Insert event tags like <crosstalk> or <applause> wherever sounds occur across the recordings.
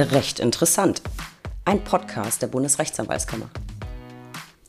Recht interessant. Ein Podcast der Bundesrechtsanwaltskammer.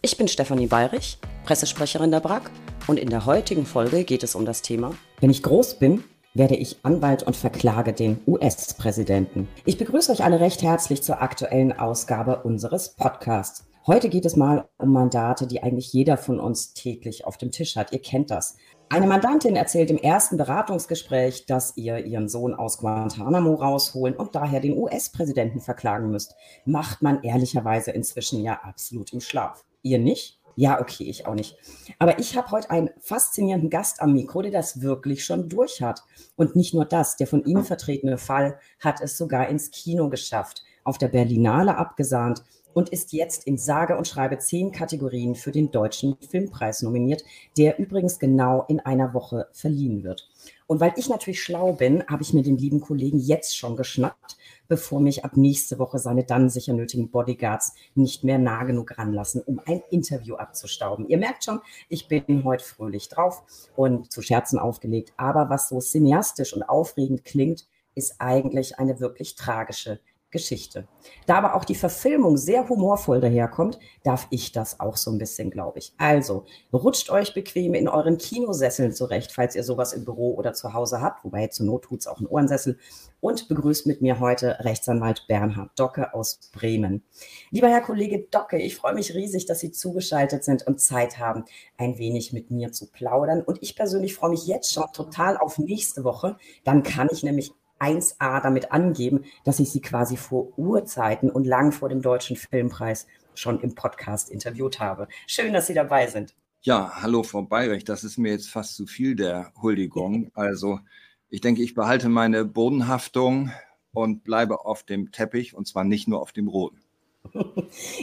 Ich bin Stefanie Bayrich, Pressesprecherin der BRAG und in der heutigen Folge geht es um das Thema Wenn ich groß bin, werde ich Anwalt und verklage den US-Präsidenten. Ich begrüße euch alle recht herzlich zur aktuellen Ausgabe unseres Podcasts. Heute geht es mal um Mandate, die eigentlich jeder von uns täglich auf dem Tisch hat. Ihr kennt das. Eine Mandantin erzählt im ersten Beratungsgespräch, dass ihr ihren Sohn aus Guantanamo rausholen und daher den US-Präsidenten verklagen müsst. Macht man ehrlicherweise inzwischen ja absolut im Schlaf. Ihr nicht? Ja, okay, ich auch nicht. Aber ich habe heute einen faszinierenden Gast am Mikro, der das wirklich schon durch hat. Und nicht nur das, der von Ihnen vertretene Fall hat es sogar ins Kino geschafft, auf der Berlinale abgesahnt und ist jetzt in sage und schreibe zehn Kategorien für den Deutschen Filmpreis nominiert, der übrigens genau in einer Woche verliehen wird. Und weil ich natürlich schlau bin, habe ich mir den lieben Kollegen jetzt schon geschnappt, bevor mich ab nächste Woche seine dann sicher nötigen Bodyguards nicht mehr nah genug ranlassen, um ein Interview abzustauben. Ihr merkt schon, ich bin heute fröhlich drauf und zu Scherzen aufgelegt. Aber was so cineastisch und aufregend klingt, ist eigentlich eine wirklich tragische Geschichte. Da aber auch die Verfilmung sehr humorvoll daherkommt, darf ich das auch so ein bisschen, glaube ich. Also, rutscht euch bequem in euren Kinosesseln zurecht, falls ihr sowas im Büro oder zu Hause habt, wobei zur Not tut's auch ein Ohrensessel, und begrüßt mit mir heute Rechtsanwalt Bernhard Docke aus Bremen. Lieber Herr Kollege Docke, ich freue mich riesig, dass Sie zugeschaltet sind und Zeit haben, ein wenig mit mir zu plaudern. Und ich persönlich freue mich jetzt schon total auf nächste Woche. Dann kann ich nämlich 1a damit angeben, dass ich sie quasi vor Urzeiten und lang vor dem Deutschen Filmpreis schon im Podcast interviewt habe. Schön, dass Sie dabei sind. Ja, hallo Frau Bayrich, das ist mir jetzt fast zu viel der Huldigung. Also ich denke, ich behalte meine Bodenhaftung und bleibe auf dem Teppich und zwar nicht nur auf dem roten.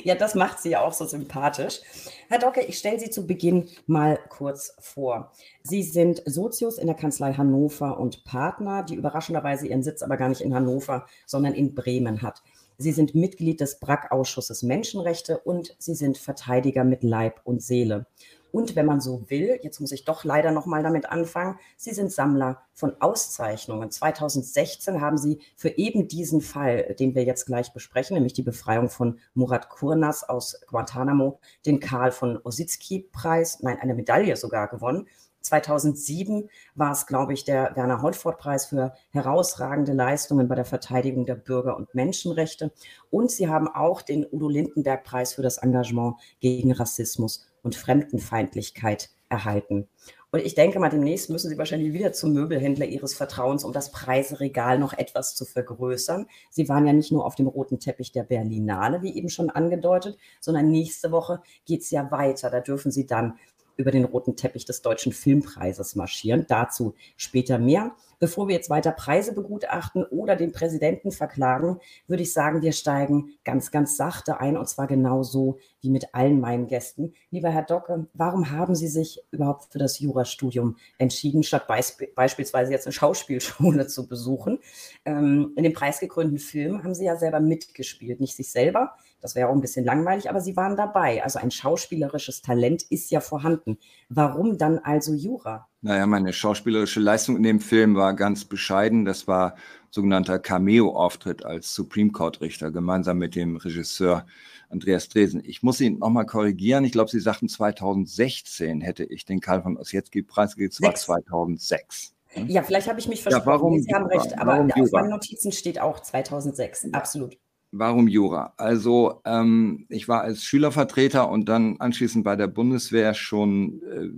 Ja, das macht sie ja auch so sympathisch. Herr Docke, ich stelle Sie zu Beginn mal kurz vor. Sie sind Sozius in der Kanzlei Hannover und Partner, die überraschenderweise ihren Sitz aber gar nicht in Hannover, sondern in Bremen hat. Sie sind Mitglied des BRAC-Ausschusses Menschenrechte und Sie sind Verteidiger mit Leib und Seele. Und wenn man so will, jetzt muss ich doch leider noch mal damit anfangen, Sie sind Sammler von Auszeichnungen. 2016 haben Sie für eben diesen Fall, den wir jetzt gleich besprechen, nämlich die Befreiung von Murat Kurnas aus Guantanamo, den Karl von Ositzky-Preis, nein, eine Medaille sogar gewonnen. 2007 war es, glaube ich, der Werner Holtford-Preis für herausragende Leistungen bei der Verteidigung der Bürger- und Menschenrechte. Und sie haben auch den Udo Lindenberg-Preis für das Engagement gegen Rassismus und Fremdenfeindlichkeit erhalten. Und ich denke mal, demnächst müssen Sie wahrscheinlich wieder zum Möbelhändler Ihres Vertrauens, um das Preiseregal noch etwas zu vergrößern. Sie waren ja nicht nur auf dem roten Teppich der Berlinale, wie eben schon angedeutet, sondern nächste Woche geht es ja weiter. Da dürfen Sie dann über den roten Teppich des Deutschen Filmpreises marschieren. Dazu später mehr. Bevor wir jetzt weiter Preise begutachten oder den Präsidenten verklagen, würde ich sagen, wir steigen ganz, ganz sachte ein und zwar genauso wie mit allen meinen Gästen. Lieber Herr Docke, warum haben Sie sich überhaupt für das Jurastudium entschieden, statt beisp beispielsweise jetzt eine Schauspielschule <laughs> zu besuchen? Ähm, in dem preisgekrönten Film haben Sie ja selber mitgespielt, nicht sich selber, das wäre auch ein bisschen langweilig, aber Sie waren dabei. Also ein schauspielerisches Talent ist ja vorhanden. Warum dann also Jura? Naja, meine schauspielerische Leistung in dem Film war ganz bescheiden. Das war sogenannter Cameo-Auftritt als Supreme Court-Richter gemeinsam mit dem Regisseur Andreas Dresen. Ich muss ihn nochmal korrigieren. Ich glaube, Sie sagten 2016 hätte ich den Karl von Ossietzky-Preis gegeben. Es war 2006. Ja, vielleicht habe ich mich versprochen. Ja, warum, Sie haben recht, aber auf meinen Notizen steht auch 2006. Absolut. Warum Jura? Also ähm, ich war als Schülervertreter und dann anschließend bei der Bundeswehr schon äh,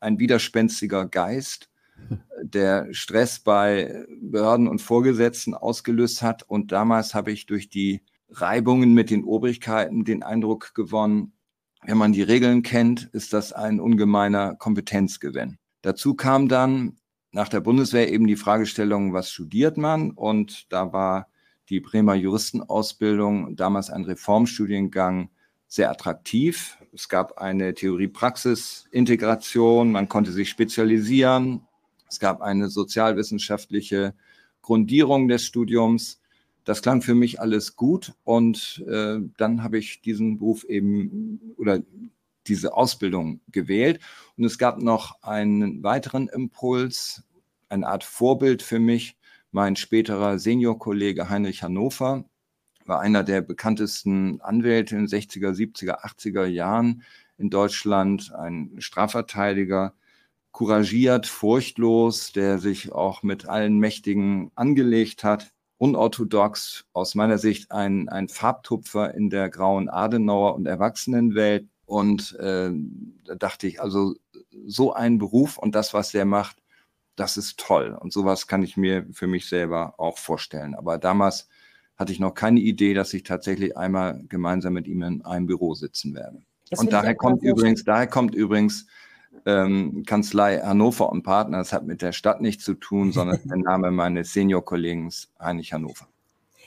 ein widerspenstiger Geist, <laughs> der Stress bei Behörden und Vorgesetzten ausgelöst hat. Und damals habe ich durch die Reibungen mit den Obrigkeiten den Eindruck gewonnen, wenn man die Regeln kennt, ist das ein ungemeiner Kompetenzgewinn. Dazu kam dann nach der Bundeswehr eben die Fragestellung, was studiert man? Und da war die Bremer Juristenausbildung, damals ein Reformstudiengang, sehr attraktiv. Es gab eine Theorie-Praxis-Integration, man konnte sich spezialisieren. Es gab eine sozialwissenschaftliche Grundierung des Studiums. Das klang für mich alles gut und äh, dann habe ich diesen Beruf eben oder diese Ausbildung gewählt. Und es gab noch einen weiteren Impuls, eine Art Vorbild für mich, mein späterer Seniorkollege Heinrich Hannover, war einer der bekanntesten Anwälte in 60er, 70er, 80er Jahren in Deutschland, ein Strafverteidiger, couragiert, furchtlos, der sich auch mit allen Mächtigen angelegt hat. Unorthodox, aus meiner Sicht ein, ein Farbtupfer in der grauen Adenauer- und Erwachsenenwelt. Und äh, da dachte ich, also so ein Beruf und das, was der macht, das ist toll. Und sowas kann ich mir für mich selber auch vorstellen. Aber damals hatte ich noch keine Idee, dass ich tatsächlich einmal gemeinsam mit ihm in einem Büro sitzen werde. Das und daher kommt übrigens, daher kommt übrigens ähm, Kanzlei Hannover und Partner. Das hat mit der Stadt nichts zu tun, <laughs> sondern der Name meines Senior-Kollegen Heinrich Hannover.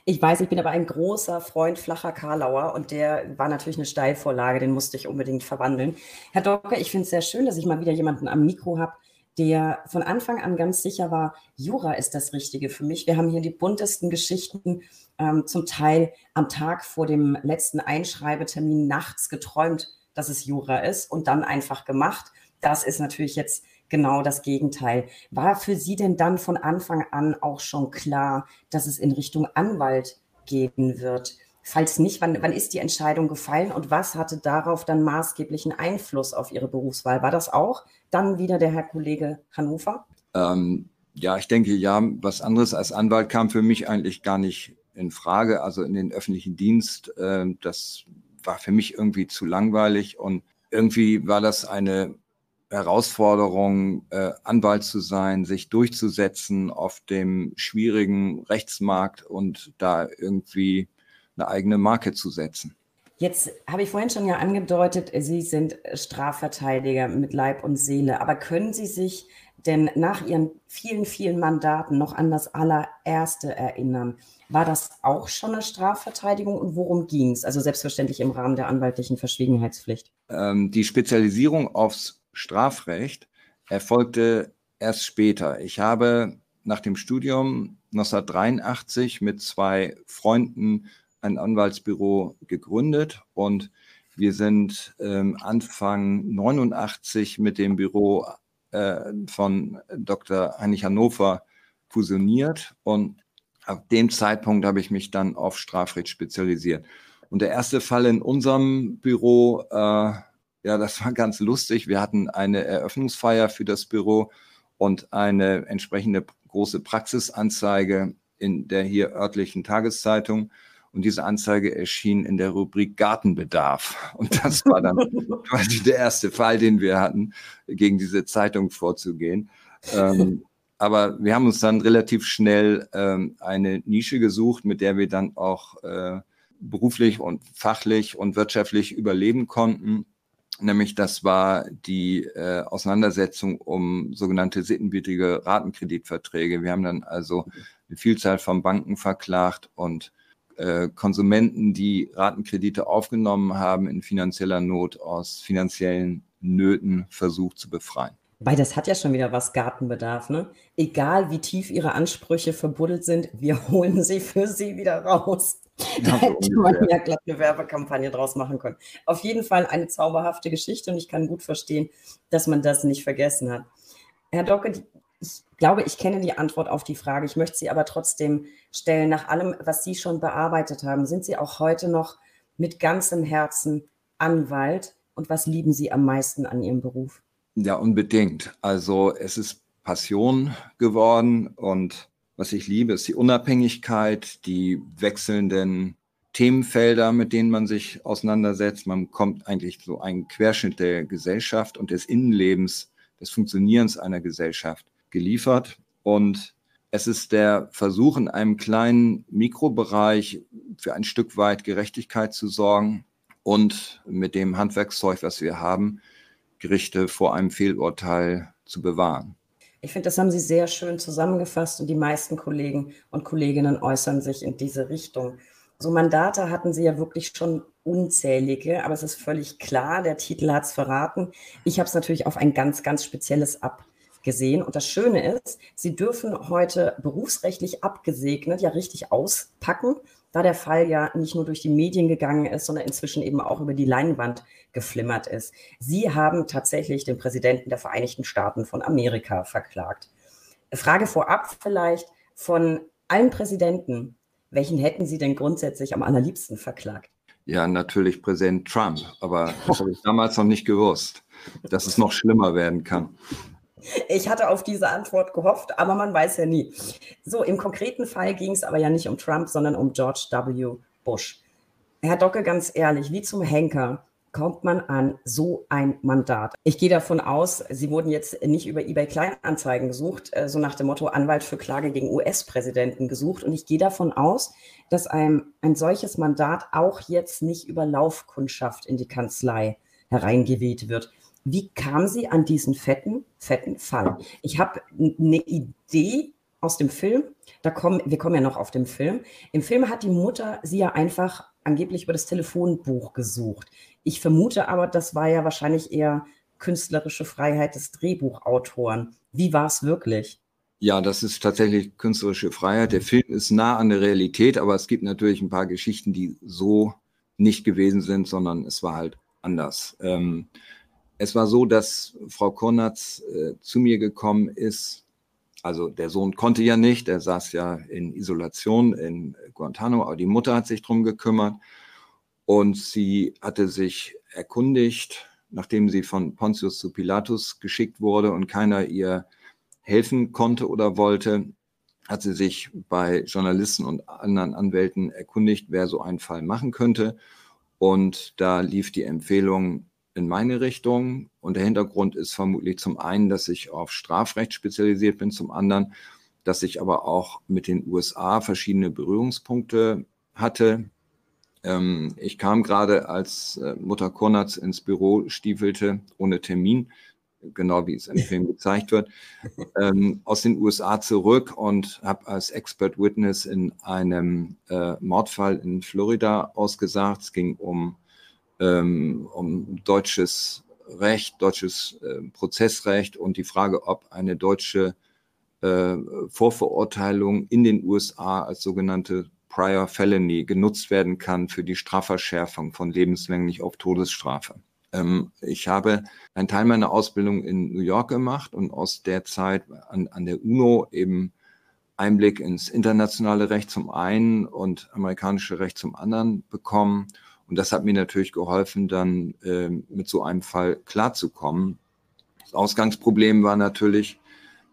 Ich weiß, ich bin aber ein großer Freund flacher Karlauer und der war natürlich eine Steilvorlage, den musste ich unbedingt verwandeln. Herr Docker, ich finde es sehr schön, dass ich mal wieder jemanden am Mikro habe, der von Anfang an ganz sicher war, Jura ist das Richtige für mich. Wir haben hier die buntesten Geschichten, ähm, zum Teil am Tag vor dem letzten Einschreibetermin nachts geträumt, dass es Jura ist und dann einfach gemacht. Das ist natürlich jetzt genau das Gegenteil. War für Sie denn dann von Anfang an auch schon klar, dass es in Richtung Anwalt gehen wird? Falls nicht, wann, wann ist die Entscheidung gefallen und was hatte darauf dann maßgeblichen Einfluss auf Ihre Berufswahl? War das auch dann wieder der Herr Kollege Hannover? Ähm, ja, ich denke, ja, was anderes als Anwalt kam für mich eigentlich gar nicht in Frage. Also in den öffentlichen Dienst, äh, das war für mich irgendwie zu langweilig und irgendwie war das eine Herausforderung, äh, Anwalt zu sein, sich durchzusetzen auf dem schwierigen Rechtsmarkt und da irgendwie eine eigene Marke zu setzen. Jetzt habe ich vorhin schon ja angedeutet, Sie sind Strafverteidiger mit Leib und Seele. Aber können Sie sich denn nach Ihren vielen, vielen Mandaten noch an das allererste erinnern? War das auch schon eine Strafverteidigung und worum ging es? Also selbstverständlich im Rahmen der anwaltlichen Verschwiegenheitspflicht. Ähm, die Spezialisierung aufs Strafrecht erfolgte erst später. Ich habe nach dem Studium 1983 mit zwei Freunden ein Anwaltsbüro gegründet und wir sind ähm, Anfang 89 mit dem Büro äh, von Dr. Heinrich Hannover fusioniert und ab dem Zeitpunkt habe ich mich dann auf Strafrecht spezialisiert. Und der erste Fall in unserem Büro äh, ja, das war ganz lustig. Wir hatten eine Eröffnungsfeier für das Büro und eine entsprechende große Praxisanzeige in der hier örtlichen Tageszeitung. Und diese Anzeige erschien in der Rubrik Gartenbedarf. Und das war dann <laughs> quasi der erste Fall, den wir hatten, gegen diese Zeitung vorzugehen. Ähm, aber wir haben uns dann relativ schnell ähm, eine Nische gesucht, mit der wir dann auch äh, beruflich und fachlich und wirtschaftlich überleben konnten nämlich das war die äh, Auseinandersetzung um sogenannte sittenwidrige Ratenkreditverträge. Wir haben dann also eine Vielzahl von Banken verklagt und äh, Konsumenten, die Ratenkredite aufgenommen haben, in finanzieller Not aus finanziellen Nöten versucht zu befreien. Weil das hat ja schon wieder was Gartenbedarf, ne? Egal wie tief Ihre Ansprüche verbuddelt sind, wir <laughs> holen sie für Sie wieder raus. Da hätte man ja glatt eine Werbekampagne draus machen können. Auf jeden Fall eine zauberhafte Geschichte und ich kann gut verstehen, dass man das nicht vergessen hat. Herr Docke, ich glaube, ich kenne die Antwort auf die Frage. Ich möchte sie aber trotzdem stellen. Nach allem, was Sie schon bearbeitet haben, sind Sie auch heute noch mit ganzem Herzen Anwalt und was lieben Sie am meisten an Ihrem Beruf? Ja, unbedingt. Also es ist Passion geworden und was ich liebe, ist die Unabhängigkeit, die wechselnden Themenfelder, mit denen man sich auseinandersetzt. Man kommt eigentlich so einen Querschnitt der Gesellschaft und des Innenlebens, des Funktionierens einer Gesellschaft geliefert. Und es ist der Versuch, in einem kleinen Mikrobereich für ein Stück weit Gerechtigkeit zu sorgen und mit dem Handwerkszeug, was wir haben, Gerichte vor einem Fehlurteil zu bewahren. Ich finde, das haben Sie sehr schön zusammengefasst und die meisten Kollegen und Kolleginnen äußern sich in diese Richtung. So Mandate hatten Sie ja wirklich schon unzählige, aber es ist völlig klar, der Titel hat es verraten. Ich habe es natürlich auf ein ganz, ganz spezielles abgesehen. Und das Schöne ist, Sie dürfen heute berufsrechtlich abgesegnet ja richtig auspacken da der Fall ja nicht nur durch die Medien gegangen ist, sondern inzwischen eben auch über die Leinwand geflimmert ist. Sie haben tatsächlich den Präsidenten der Vereinigten Staaten von Amerika verklagt. Frage vorab vielleicht von allen Präsidenten, Welchen hätten Sie denn grundsätzlich am allerliebsten verklagt? Ja, natürlich Präsident Trump, aber das habe ich damals noch nicht gewusst, dass es noch schlimmer werden kann. Ich hatte auf diese Antwort gehofft, aber man weiß ja nie. So, im konkreten Fall ging es aber ja nicht um Trump, sondern um George W. Bush. Herr Docke, ganz ehrlich, wie zum Henker kommt man an so ein Mandat? Ich gehe davon aus, Sie wurden jetzt nicht über eBay Kleinanzeigen gesucht, äh, so nach dem Motto Anwalt für Klage gegen US-Präsidenten gesucht. Und ich gehe davon aus, dass ein, ein solches Mandat auch jetzt nicht über Laufkundschaft in die Kanzlei hereingeweht wird. Wie kam sie an diesen fetten, fetten Fall? Ich habe eine Idee aus dem Film. Da kommen, wir kommen ja noch auf den Film. Im Film hat die Mutter sie ja einfach angeblich über das Telefonbuch gesucht. Ich vermute aber, das war ja wahrscheinlich eher künstlerische Freiheit des Drehbuchautoren. Wie war es wirklich? Ja, das ist tatsächlich künstlerische Freiheit. Der Film ist nah an der Realität, aber es gibt natürlich ein paar Geschichten, die so nicht gewesen sind, sondern es war halt anders. Ähm, es war so, dass Frau Konatz äh, zu mir gekommen ist. Also der Sohn konnte ja nicht, er saß ja in Isolation in Guantanamo, aber die Mutter hat sich drum gekümmert und sie hatte sich erkundigt, nachdem sie von Pontius zu Pilatus geschickt wurde und keiner ihr helfen konnte oder wollte, hat sie sich bei Journalisten und anderen Anwälten erkundigt, wer so einen Fall machen könnte. Und da lief die Empfehlung, in meine Richtung. Und der Hintergrund ist vermutlich zum einen, dass ich auf Strafrecht spezialisiert bin, zum anderen, dass ich aber auch mit den USA verschiedene Berührungspunkte hatte. Ähm, ich kam gerade, als äh, Mutter Konatz ins Büro stiefelte, ohne Termin, genau wie es im Film gezeigt wird, ähm, aus den USA zurück und habe als Expert Witness in einem äh, Mordfall in Florida ausgesagt. Es ging um ähm, um deutsches Recht, deutsches äh, Prozessrecht und die Frage, ob eine deutsche äh, Vorverurteilung in den USA als sogenannte Prior Felony genutzt werden kann für die Strafverschärfung von lebenslänglich auf Todesstrafe. Ähm, ich habe einen Teil meiner Ausbildung in New York gemacht und aus der Zeit an, an der UNO eben Einblick ins internationale Recht zum einen und amerikanische Recht zum anderen bekommen und das hat mir natürlich geholfen, dann äh, mit so einem Fall klarzukommen. Das Ausgangsproblem war natürlich,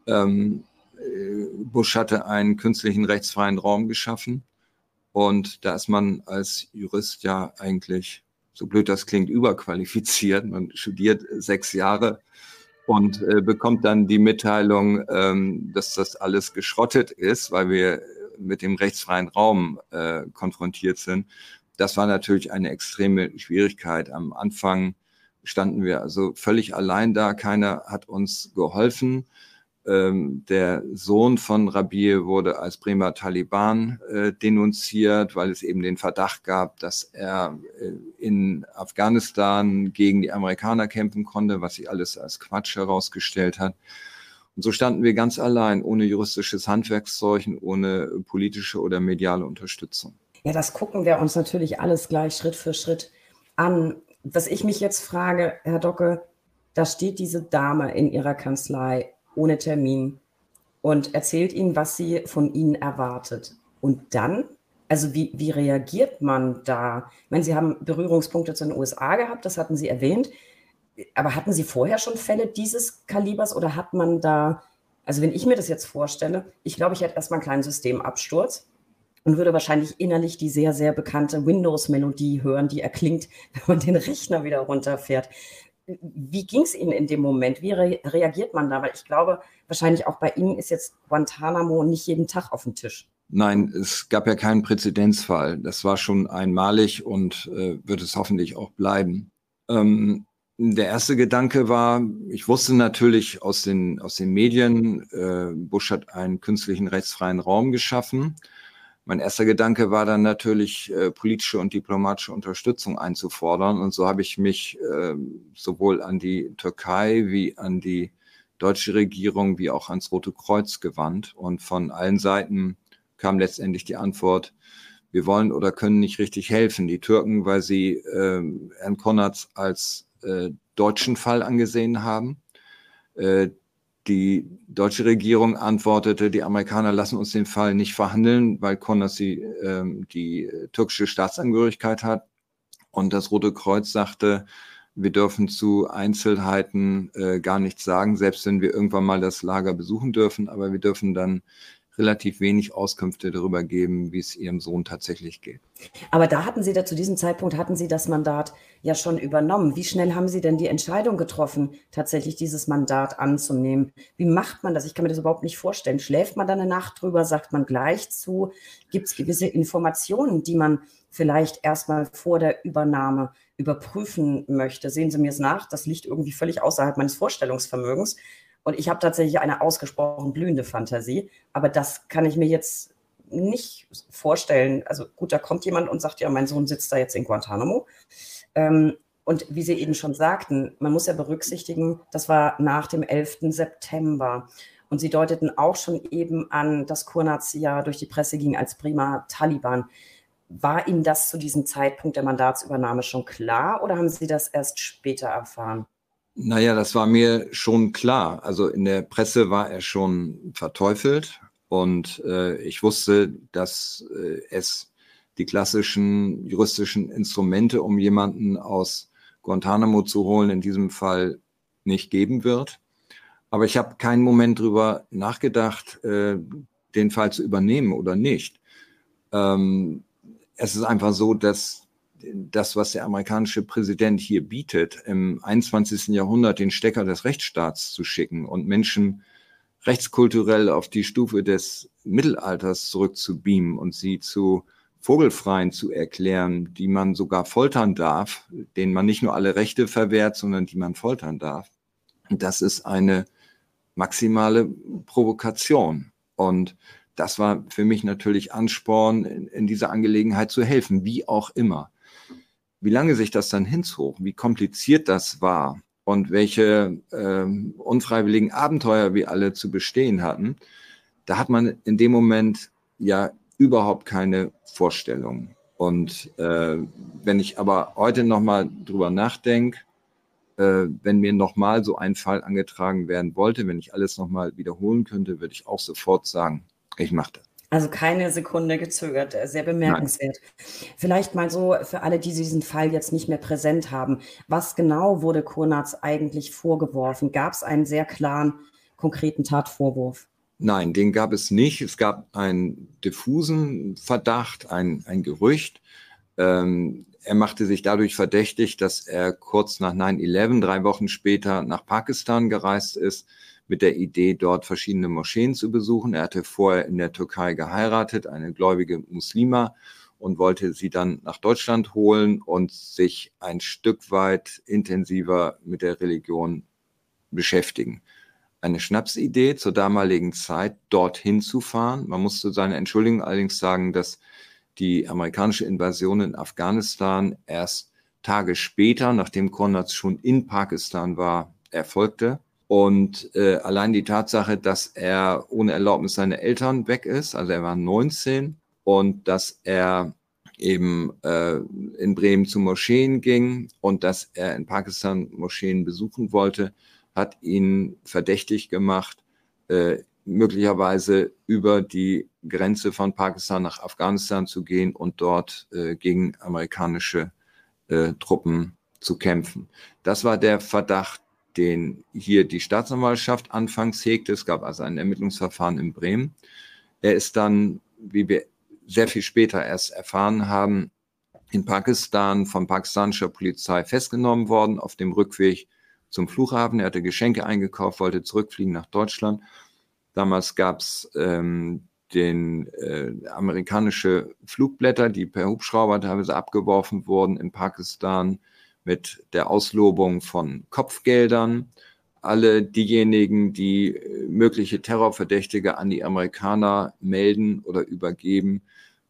ähm, äh, Bush hatte einen künstlichen rechtsfreien Raum geschaffen. Und da ist man als Jurist ja eigentlich, so blöd das klingt, überqualifiziert. Man studiert sechs Jahre und äh, bekommt dann die Mitteilung, ähm, dass das alles geschrottet ist, weil wir mit dem rechtsfreien Raum äh, konfrontiert sind das war natürlich eine extreme Schwierigkeit. Am Anfang standen wir also völlig allein da. Keiner hat uns geholfen. Ähm, der Sohn von Rabir wurde als Bremer Taliban äh, denunziert, weil es eben den Verdacht gab, dass er äh, in Afghanistan gegen die Amerikaner kämpfen konnte, was sich alles als Quatsch herausgestellt hat. Und so standen wir ganz allein, ohne juristisches Handwerkszeug, ohne politische oder mediale Unterstützung. Ja, das gucken wir uns natürlich alles gleich Schritt für Schritt an. Was ich mich jetzt frage, Herr Docke, da steht diese Dame in ihrer Kanzlei ohne Termin und erzählt Ihnen, was sie von Ihnen erwartet. Und dann, also wie, wie reagiert man da? Ich meine, Sie haben Berührungspunkte zu den USA gehabt, das hatten Sie erwähnt. Aber hatten Sie vorher schon Fälle dieses Kalibers oder hat man da, also wenn ich mir das jetzt vorstelle, ich glaube, ich hätte erstmal einen kleinen Systemabsturz und würde wahrscheinlich innerlich die sehr, sehr bekannte Windows-Melodie hören, die erklingt, <laughs> wenn man den Rechner wieder runterfährt. Wie ging es Ihnen in dem Moment? Wie re reagiert man da? Weil ich glaube, wahrscheinlich auch bei Ihnen ist jetzt Guantanamo nicht jeden Tag auf dem Tisch. Nein, es gab ja keinen Präzedenzfall. Das war schon einmalig und äh, wird es hoffentlich auch bleiben. Ähm, der erste Gedanke war, ich wusste natürlich aus den, aus den Medien, äh, Bush hat einen künstlichen rechtsfreien Raum geschaffen mein erster Gedanke war dann natürlich, äh, politische und diplomatische Unterstützung einzufordern. Und so habe ich mich äh, sowohl an die Türkei wie an die deutsche Regierung wie auch ans Rote Kreuz gewandt. Und von allen Seiten kam letztendlich die Antwort, wir wollen oder können nicht richtig helfen. Die Türken, weil sie äh, Herrn Konrads als äh, deutschen Fall angesehen haben. Äh, die deutsche Regierung antwortete, die Amerikaner lassen uns den Fall nicht verhandeln, weil Konrad die, äh, die türkische Staatsangehörigkeit hat. Und das Rote Kreuz sagte, wir dürfen zu Einzelheiten äh, gar nichts sagen, selbst wenn wir irgendwann mal das Lager besuchen dürfen, aber wir dürfen dann relativ wenig Auskünfte darüber geben, wie es Ihrem Sohn tatsächlich geht. Aber da hatten Sie da zu diesem Zeitpunkt, hatten Sie das Mandat ja schon übernommen. Wie schnell haben Sie denn die Entscheidung getroffen, tatsächlich dieses Mandat anzunehmen? Wie macht man das? Ich kann mir das überhaupt nicht vorstellen. Schläft man da eine Nacht drüber? Sagt man gleich zu? Gibt es gewisse Informationen, die man vielleicht erstmal vor der Übernahme überprüfen möchte? Sehen Sie mir es nach, das liegt irgendwie völlig außerhalb meines Vorstellungsvermögens. Und ich habe tatsächlich eine ausgesprochen blühende Fantasie, aber das kann ich mir jetzt nicht vorstellen. Also gut, da kommt jemand und sagt, ja, mein Sohn sitzt da jetzt in Guantanamo. Ähm, und wie Sie eben schon sagten, man muss ja berücksichtigen, das war nach dem 11. September. Und Sie deuteten auch schon eben an, dass Kurnaz ja durch die Presse ging als prima Taliban. War Ihnen das zu diesem Zeitpunkt der Mandatsübernahme schon klar oder haben Sie das erst später erfahren? Naja, das war mir schon klar. Also in der Presse war er schon verteufelt und äh, ich wusste, dass äh, es die klassischen juristischen Instrumente, um jemanden aus Guantanamo zu holen, in diesem Fall nicht geben wird. Aber ich habe keinen Moment drüber nachgedacht, äh, den Fall zu übernehmen oder nicht. Ähm, es ist einfach so, dass das, was der amerikanische Präsident hier bietet, im 21. Jahrhundert den Stecker des Rechtsstaats zu schicken und Menschen rechtskulturell auf die Stufe des Mittelalters zurückzubeamen und sie zu Vogelfreien zu erklären, die man sogar foltern darf, denen man nicht nur alle Rechte verwehrt, sondern die man foltern darf. Das ist eine maximale Provokation. Und das war für mich natürlich Ansporn, in, in dieser Angelegenheit zu helfen, wie auch immer wie lange sich das dann hinzog, wie kompliziert das war und welche ähm, unfreiwilligen Abenteuer wir alle zu bestehen hatten, da hat man in dem Moment ja überhaupt keine Vorstellung. Und äh, wenn ich aber heute nochmal drüber nachdenke, äh, wenn mir nochmal so ein Fall angetragen werden wollte, wenn ich alles nochmal wiederholen könnte, würde ich auch sofort sagen, ich mache das. Also keine Sekunde gezögert, äh, sehr bemerkenswert. Nein. Vielleicht mal so für alle, die diesen Fall jetzt nicht mehr präsent haben. Was genau wurde Kurnatz eigentlich vorgeworfen? Gab es einen sehr klaren, konkreten Tatvorwurf? Nein, den gab es nicht. Es gab einen diffusen Verdacht, ein, ein Gerücht. Ähm, er machte sich dadurch verdächtig, dass er kurz nach 9-11, drei Wochen später, nach Pakistan gereist ist mit der Idee, dort verschiedene Moscheen zu besuchen. Er hatte vorher in der Türkei geheiratet, eine gläubige Muslima, und wollte sie dann nach Deutschland holen und sich ein Stück weit intensiver mit der Religion beschäftigen. Eine Schnapsidee zur damaligen Zeit, dorthin zu fahren. Man muss zu seiner Entschuldigung allerdings sagen, dass die amerikanische Invasion in Afghanistan erst Tage später, nachdem Konrad schon in Pakistan war, erfolgte. Und äh, allein die Tatsache, dass er ohne Erlaubnis seiner Eltern weg ist, also er war 19 und dass er eben äh, in Bremen zu Moscheen ging und dass er in Pakistan Moscheen besuchen wollte, hat ihn verdächtig gemacht, äh, möglicherweise über die Grenze von Pakistan nach Afghanistan zu gehen und dort äh, gegen amerikanische äh, Truppen zu kämpfen. Das war der Verdacht, den hier die Staatsanwaltschaft anfangs hegte. Es gab also ein Ermittlungsverfahren in Bremen. Er ist dann, wie wir sehr viel später erst erfahren haben, in Pakistan von pakistanischer Polizei festgenommen worden auf dem Rückweg zum Flughafen. Er hatte Geschenke eingekauft, wollte zurückfliegen nach Deutschland. Damals gab es ähm, den äh, amerikanische Flugblätter, die per Hubschrauber teilweise abgeworfen wurden in Pakistan mit der Auslobung von Kopfgeldern. Alle diejenigen, die äh, mögliche Terrorverdächtige an die Amerikaner melden oder übergeben,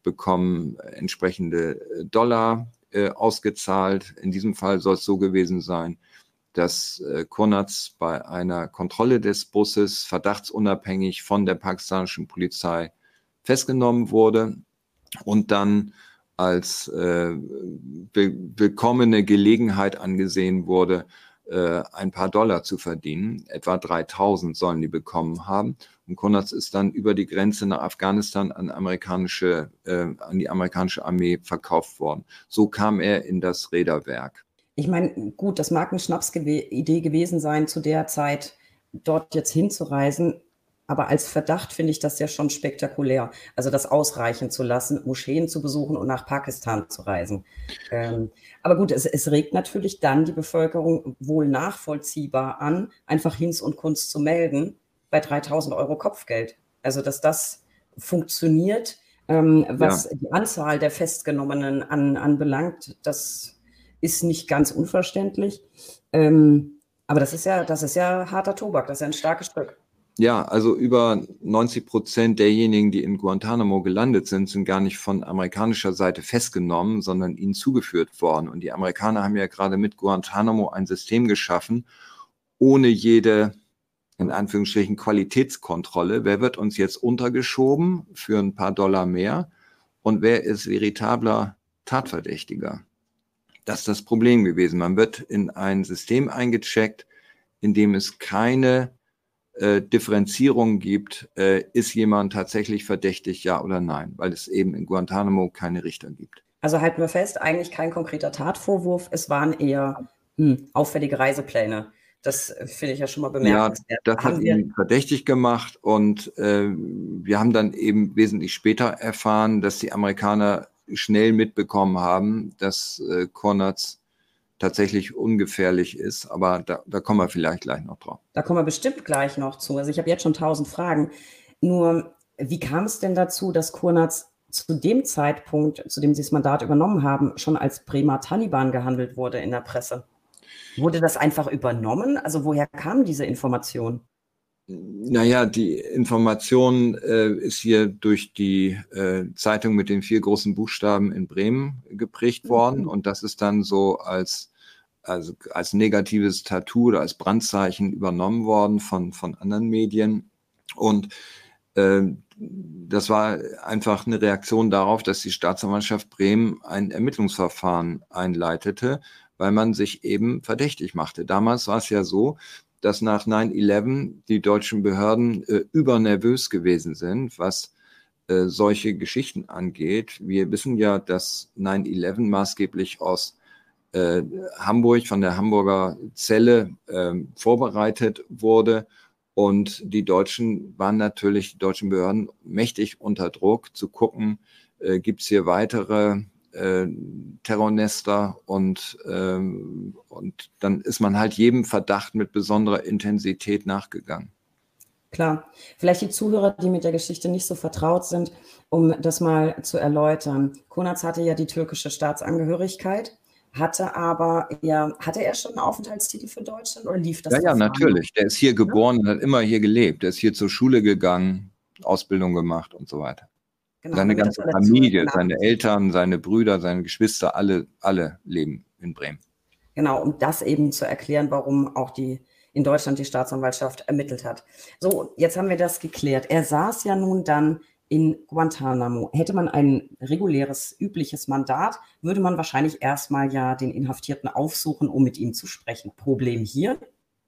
bekommen entsprechende äh, Dollar äh, ausgezahlt. In diesem Fall soll es so gewesen sein, dass äh, Konatz bei einer Kontrolle des Busses verdachtsunabhängig von der pakistanischen Polizei festgenommen wurde und dann als äh, willkommene Gelegenheit angesehen wurde, äh, ein paar Dollar zu verdienen. Etwa 3000 sollen die bekommen haben. Und Konrads ist dann über die Grenze nach Afghanistan an, amerikanische, äh, an die amerikanische Armee verkauft worden. So kam er in das Räderwerk. Ich meine, gut, das mag eine Schnapsidee gewesen sein, zu der Zeit dort jetzt hinzureisen. Aber als Verdacht finde ich das ja schon spektakulär. Also das ausreichen zu lassen, Moscheen zu besuchen und nach Pakistan zu reisen. Ähm, aber gut, es, es, regt natürlich dann die Bevölkerung wohl nachvollziehbar an, einfach Hinz und Kunst zu melden bei 3000 Euro Kopfgeld. Also dass das funktioniert, ähm, was ja. die Anzahl der Festgenommenen an, anbelangt, das ist nicht ganz unverständlich. Ähm, aber das ist ja, das ist ja harter Tobak, das ist ja ein starkes Stück. Ja, also über 90 Prozent derjenigen, die in Guantanamo gelandet sind, sind gar nicht von amerikanischer Seite festgenommen, sondern ihnen zugeführt worden. Und die Amerikaner haben ja gerade mit Guantanamo ein System geschaffen, ohne jede, in Anführungsstrichen, Qualitätskontrolle. Wer wird uns jetzt untergeschoben für ein paar Dollar mehr? Und wer ist veritabler Tatverdächtiger? Das ist das Problem gewesen. Man wird in ein System eingecheckt, in dem es keine äh, Differenzierung gibt, äh, ist jemand tatsächlich verdächtig, ja oder nein, weil es eben in Guantanamo keine Richter gibt. Also halten wir fest, eigentlich kein konkreter Tatvorwurf, es waren eher hm, auffällige Reisepläne. Das äh, finde ich ja schon mal bemerkenswert. Ja, das haben hat ihn verdächtig gemacht und äh, wir haben dann eben wesentlich später erfahren, dass die Amerikaner schnell mitbekommen haben, dass äh, Konrads tatsächlich ungefährlich ist. Aber da, da kommen wir vielleicht gleich noch drauf. Da kommen wir bestimmt gleich noch zu. Also ich habe jetzt schon tausend Fragen. Nur, wie kam es denn dazu, dass Kurnatz zu dem Zeitpunkt, zu dem Sie das Mandat übernommen haben, schon als Bremer Taliban gehandelt wurde in der Presse? Wurde das einfach übernommen? Also woher kam diese Information? Naja, die Information äh, ist hier durch die äh, Zeitung mit den vier großen Buchstaben in Bremen geprägt mhm. worden. Und das ist dann so als, also als negatives Tattoo oder als Brandzeichen übernommen worden von, von anderen Medien. Und äh, das war einfach eine Reaktion darauf, dass die Staatsanwaltschaft Bremen ein Ermittlungsverfahren einleitete, weil man sich eben verdächtig machte. Damals war es ja so, dass nach 9-11 die deutschen Behörden äh, übernervös gewesen sind, was äh, solche Geschichten angeht. Wir wissen ja, dass 9-11 maßgeblich aus äh, Hamburg, von der Hamburger Zelle äh, vorbereitet wurde. Und die Deutschen waren natürlich, die deutschen Behörden, mächtig unter Druck zu gucken, äh, gibt es hier weitere äh, Terrornester und, ähm, und dann ist man halt jedem Verdacht mit besonderer Intensität nachgegangen. Klar, vielleicht die Zuhörer, die mit der Geschichte nicht so vertraut sind, um das mal zu erläutern. Konatz hatte ja die türkische Staatsangehörigkeit, hatte aber ja, hatte er schon einen Aufenthaltstitel für Deutschland oder lief das? Ja, ja, natürlich. Der ist hier geboren ja? und hat immer hier gelebt. Der ist hier zur Schule gegangen, Ausbildung gemacht und so weiter. Genau, seine ganze Familie, seine Eltern, seine Brüder, seine Geschwister, alle, alle leben in Bremen. Genau, um das eben zu erklären, warum auch die in Deutschland die Staatsanwaltschaft ermittelt hat. So, jetzt haben wir das geklärt. Er saß ja nun dann in Guantanamo. Hätte man ein reguläres, übliches Mandat, würde man wahrscheinlich erstmal ja den Inhaftierten aufsuchen, um mit ihm zu sprechen. Problem hier,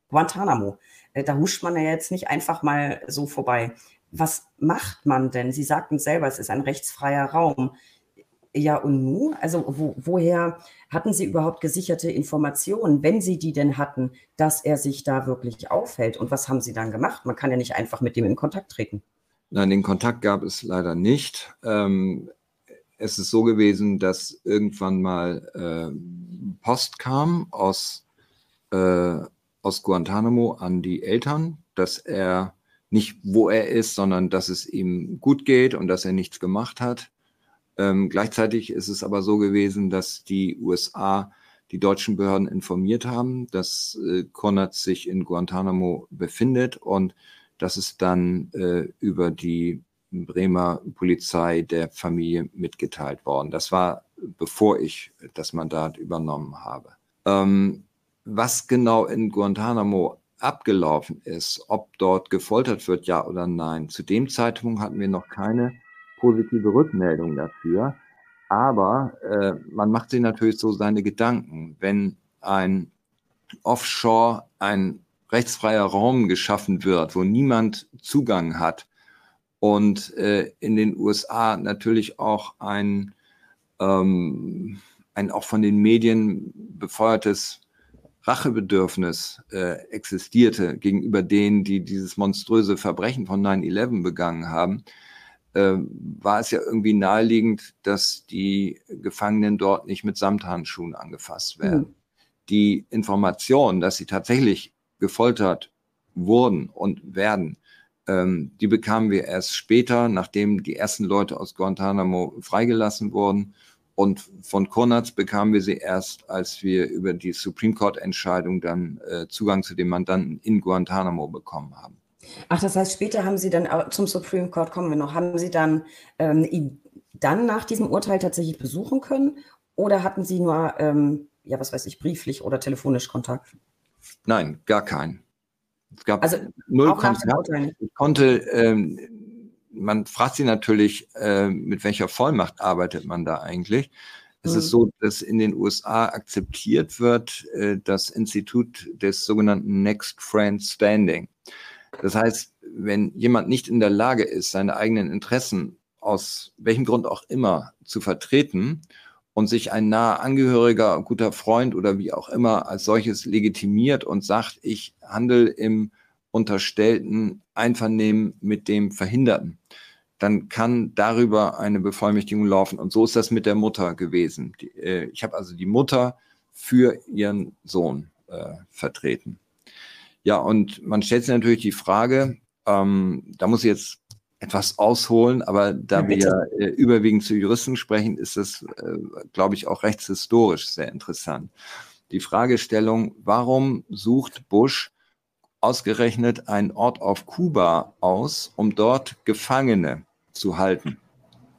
Guantanamo. Äh, da huscht man ja jetzt nicht einfach mal so vorbei was macht man denn? Sie sagten selber, es ist ein rechtsfreier Raum. Ja, und nun? Also wo, woher hatten Sie überhaupt gesicherte Informationen, wenn Sie die denn hatten, dass er sich da wirklich aufhält? Und was haben Sie dann gemacht? Man kann ja nicht einfach mit dem in Kontakt treten. Nein, den Kontakt gab es leider nicht. Ähm, es ist so gewesen, dass irgendwann mal äh, Post kam aus, äh, aus Guantanamo an die Eltern, dass er nicht, wo er ist, sondern dass es ihm gut geht und dass er nichts gemacht hat. Ähm, gleichzeitig ist es aber so gewesen, dass die USA die deutschen Behörden informiert haben, dass äh, Konrad sich in Guantanamo befindet und dass es dann äh, über die Bremer Polizei der Familie mitgeteilt worden. Das war bevor ich das Mandat übernommen habe. Ähm, was genau in Guantanamo abgelaufen ist, ob dort gefoltert wird, ja oder nein. Zu dem Zeitpunkt hatten wir noch keine positive Rückmeldung dafür. Aber äh, man macht sich natürlich so seine Gedanken, wenn ein offshore ein rechtsfreier Raum geschaffen wird, wo niemand Zugang hat und äh, in den USA natürlich auch ein, ähm, ein auch von den Medien befeuertes Rachebedürfnis äh, existierte gegenüber denen, die dieses monströse Verbrechen von 9-11 begangen haben, äh, war es ja irgendwie naheliegend, dass die Gefangenen dort nicht mit Samthandschuhen angefasst werden. Mhm. Die Information, dass sie tatsächlich gefoltert wurden und werden, ähm, die bekamen wir erst später, nachdem die ersten Leute aus Guantanamo freigelassen wurden und von Konatz bekamen wir sie erst, als wir über die Supreme Court-Entscheidung dann äh, Zugang zu den Mandanten in Guantanamo bekommen haben. Ach, das heißt, später haben Sie dann zum Supreme Court kommen wir noch. Haben Sie dann ähm, ihn dann nach diesem Urteil tatsächlich besuchen können oder hatten Sie nur, ähm, ja, was weiß ich, brieflich oder telefonisch Kontakt? Nein, gar keinen. Es gab also null Kontakt. Ich konnte ähm, man fragt sich natürlich, äh, mit welcher Vollmacht arbeitet man da eigentlich? Es mhm. ist so, dass in den USA akzeptiert wird, äh, das Institut des sogenannten Next Friend Standing. Das heißt, wenn jemand nicht in der Lage ist, seine eigenen Interessen aus welchem Grund auch immer zu vertreten und sich ein naher Angehöriger, guter Freund oder wie auch immer als solches legitimiert und sagt, ich handle im unterstellten Einvernehmen mit dem Verhinderten, dann kann darüber eine Bevollmächtigung laufen. Und so ist das mit der Mutter gewesen. Die, äh, ich habe also die Mutter für ihren Sohn äh, vertreten. Ja, und man stellt sich natürlich die Frage, ähm, da muss ich jetzt etwas ausholen, aber da ja, wir äh, überwiegend zu Juristen sprechen, ist das, äh, glaube ich, auch rechtshistorisch sehr interessant. Die Fragestellung, warum sucht Bush ausgerechnet einen Ort auf Kuba aus, um dort Gefangene zu halten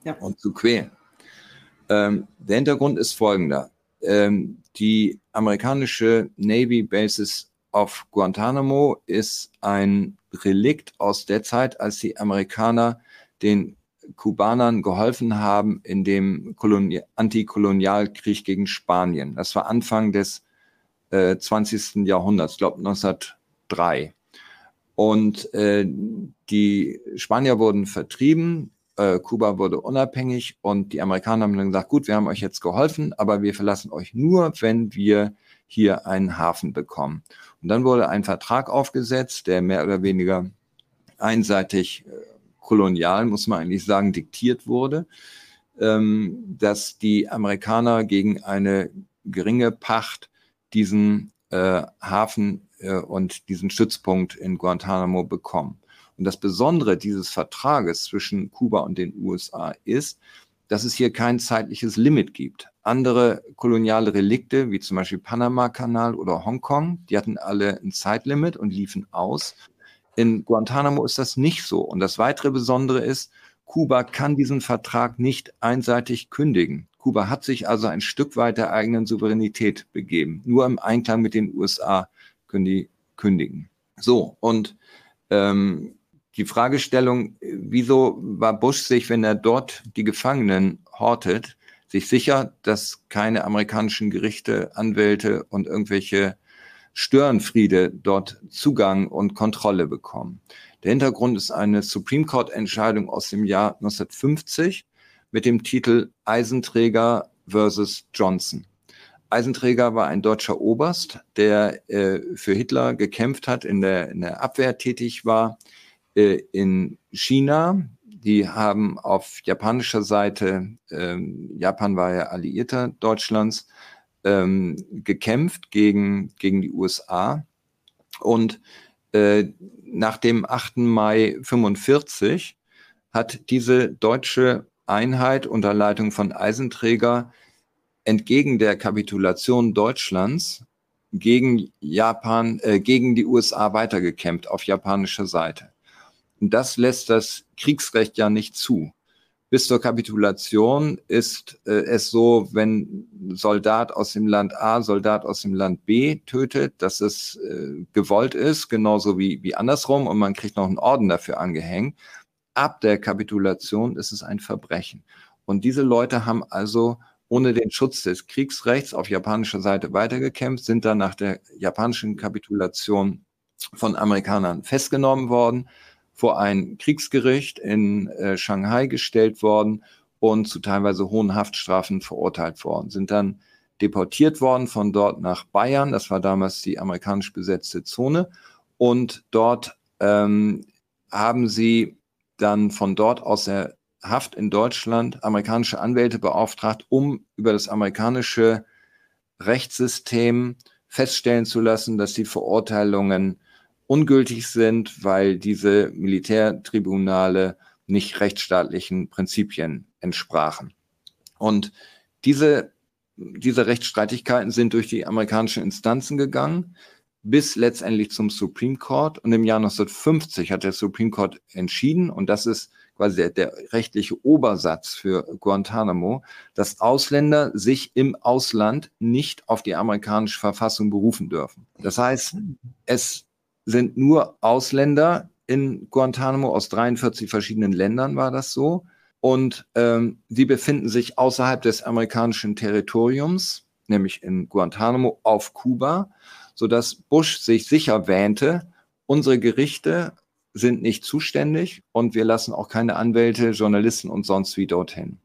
ja. und zu quälen. Ähm, der Hintergrund ist folgender. Ähm, die amerikanische Navy Basis auf Guantanamo ist ein Relikt aus der Zeit, als die Amerikaner den Kubanern geholfen haben in dem Antikolonialkrieg gegen Spanien. Das war Anfang des äh, 20. Jahrhunderts, ich glaube 1900 drei. Und äh, die Spanier wurden vertrieben, äh, Kuba wurde unabhängig und die Amerikaner haben dann gesagt, gut, wir haben euch jetzt geholfen, aber wir verlassen euch nur, wenn wir hier einen Hafen bekommen. Und dann wurde ein Vertrag aufgesetzt, der mehr oder weniger einseitig äh, kolonial, muss man eigentlich sagen, diktiert wurde, ähm, dass die Amerikaner gegen eine geringe Pacht diesen äh, Hafen äh, und diesen Stützpunkt in Guantanamo bekommen. Und das Besondere dieses Vertrages zwischen Kuba und den USA ist, dass es hier kein zeitliches Limit gibt. Andere koloniale Relikte, wie zum Beispiel Panama-Kanal oder Hongkong, die hatten alle ein Zeitlimit und liefen aus. In Guantanamo ist das nicht so. Und das weitere Besondere ist, Kuba kann diesen Vertrag nicht einseitig kündigen. Kuba hat sich also ein Stück weit der eigenen Souveränität begeben, nur im Einklang mit den USA können die kündigen. So, und ähm, die Fragestellung, wieso war Bush sich, wenn er dort die Gefangenen hortet, sich sicher, dass keine amerikanischen Gerichte, Anwälte und irgendwelche Störenfriede dort Zugang und Kontrolle bekommen. Der Hintergrund ist eine Supreme Court Entscheidung aus dem Jahr 1950 mit dem Titel Eisenträger versus Johnson. Eisenträger war ein deutscher Oberst, der äh, für Hitler gekämpft hat, in der, in der Abwehr tätig war äh, in China. Die haben auf japanischer Seite, ähm, Japan war ja Alliierter Deutschlands, ähm, gekämpft gegen, gegen die USA. Und äh, nach dem 8. Mai 45 hat diese deutsche Einheit unter Leitung von Eisenträger entgegen der Kapitulation Deutschlands gegen Japan, äh, gegen die USA weitergekämpft auf japanischer Seite. Und das lässt das Kriegsrecht ja nicht zu. Bis zur Kapitulation ist äh, es so, wenn Soldat aus dem Land A Soldat aus dem Land B tötet, dass es äh, gewollt ist, genauso wie, wie andersrum, und man kriegt noch einen Orden dafür angehängt. Ab der Kapitulation ist es ein Verbrechen. Und diese Leute haben also ohne den Schutz des Kriegsrechts auf japanischer Seite weitergekämpft, sind dann nach der japanischen Kapitulation von Amerikanern festgenommen worden, vor ein Kriegsgericht in äh, Shanghai gestellt worden und zu teilweise hohen Haftstrafen verurteilt worden, sind dann deportiert worden von dort nach Bayern, das war damals die amerikanisch besetzte Zone, und dort ähm, haben sie dann von dort aus der Haft in Deutschland amerikanische Anwälte beauftragt, um über das amerikanische Rechtssystem feststellen zu lassen, dass die Verurteilungen ungültig sind, weil diese Militärtribunale nicht rechtsstaatlichen Prinzipien entsprachen. Und diese, diese Rechtsstreitigkeiten sind durch die amerikanischen Instanzen gegangen bis letztendlich zum Supreme Court. Und im Jahr 1950 hat der Supreme Court entschieden, und das ist quasi der, der rechtliche Obersatz für Guantanamo, dass Ausländer sich im Ausland nicht auf die amerikanische Verfassung berufen dürfen. Das heißt, es sind nur Ausländer in Guantanamo aus 43 verschiedenen Ländern war das so. Und ähm, sie befinden sich außerhalb des amerikanischen Territoriums, nämlich in Guantanamo auf Kuba sodass Bush sich sicher wähnte, unsere Gerichte sind nicht zuständig und wir lassen auch keine Anwälte, Journalisten und sonst wie dorthin.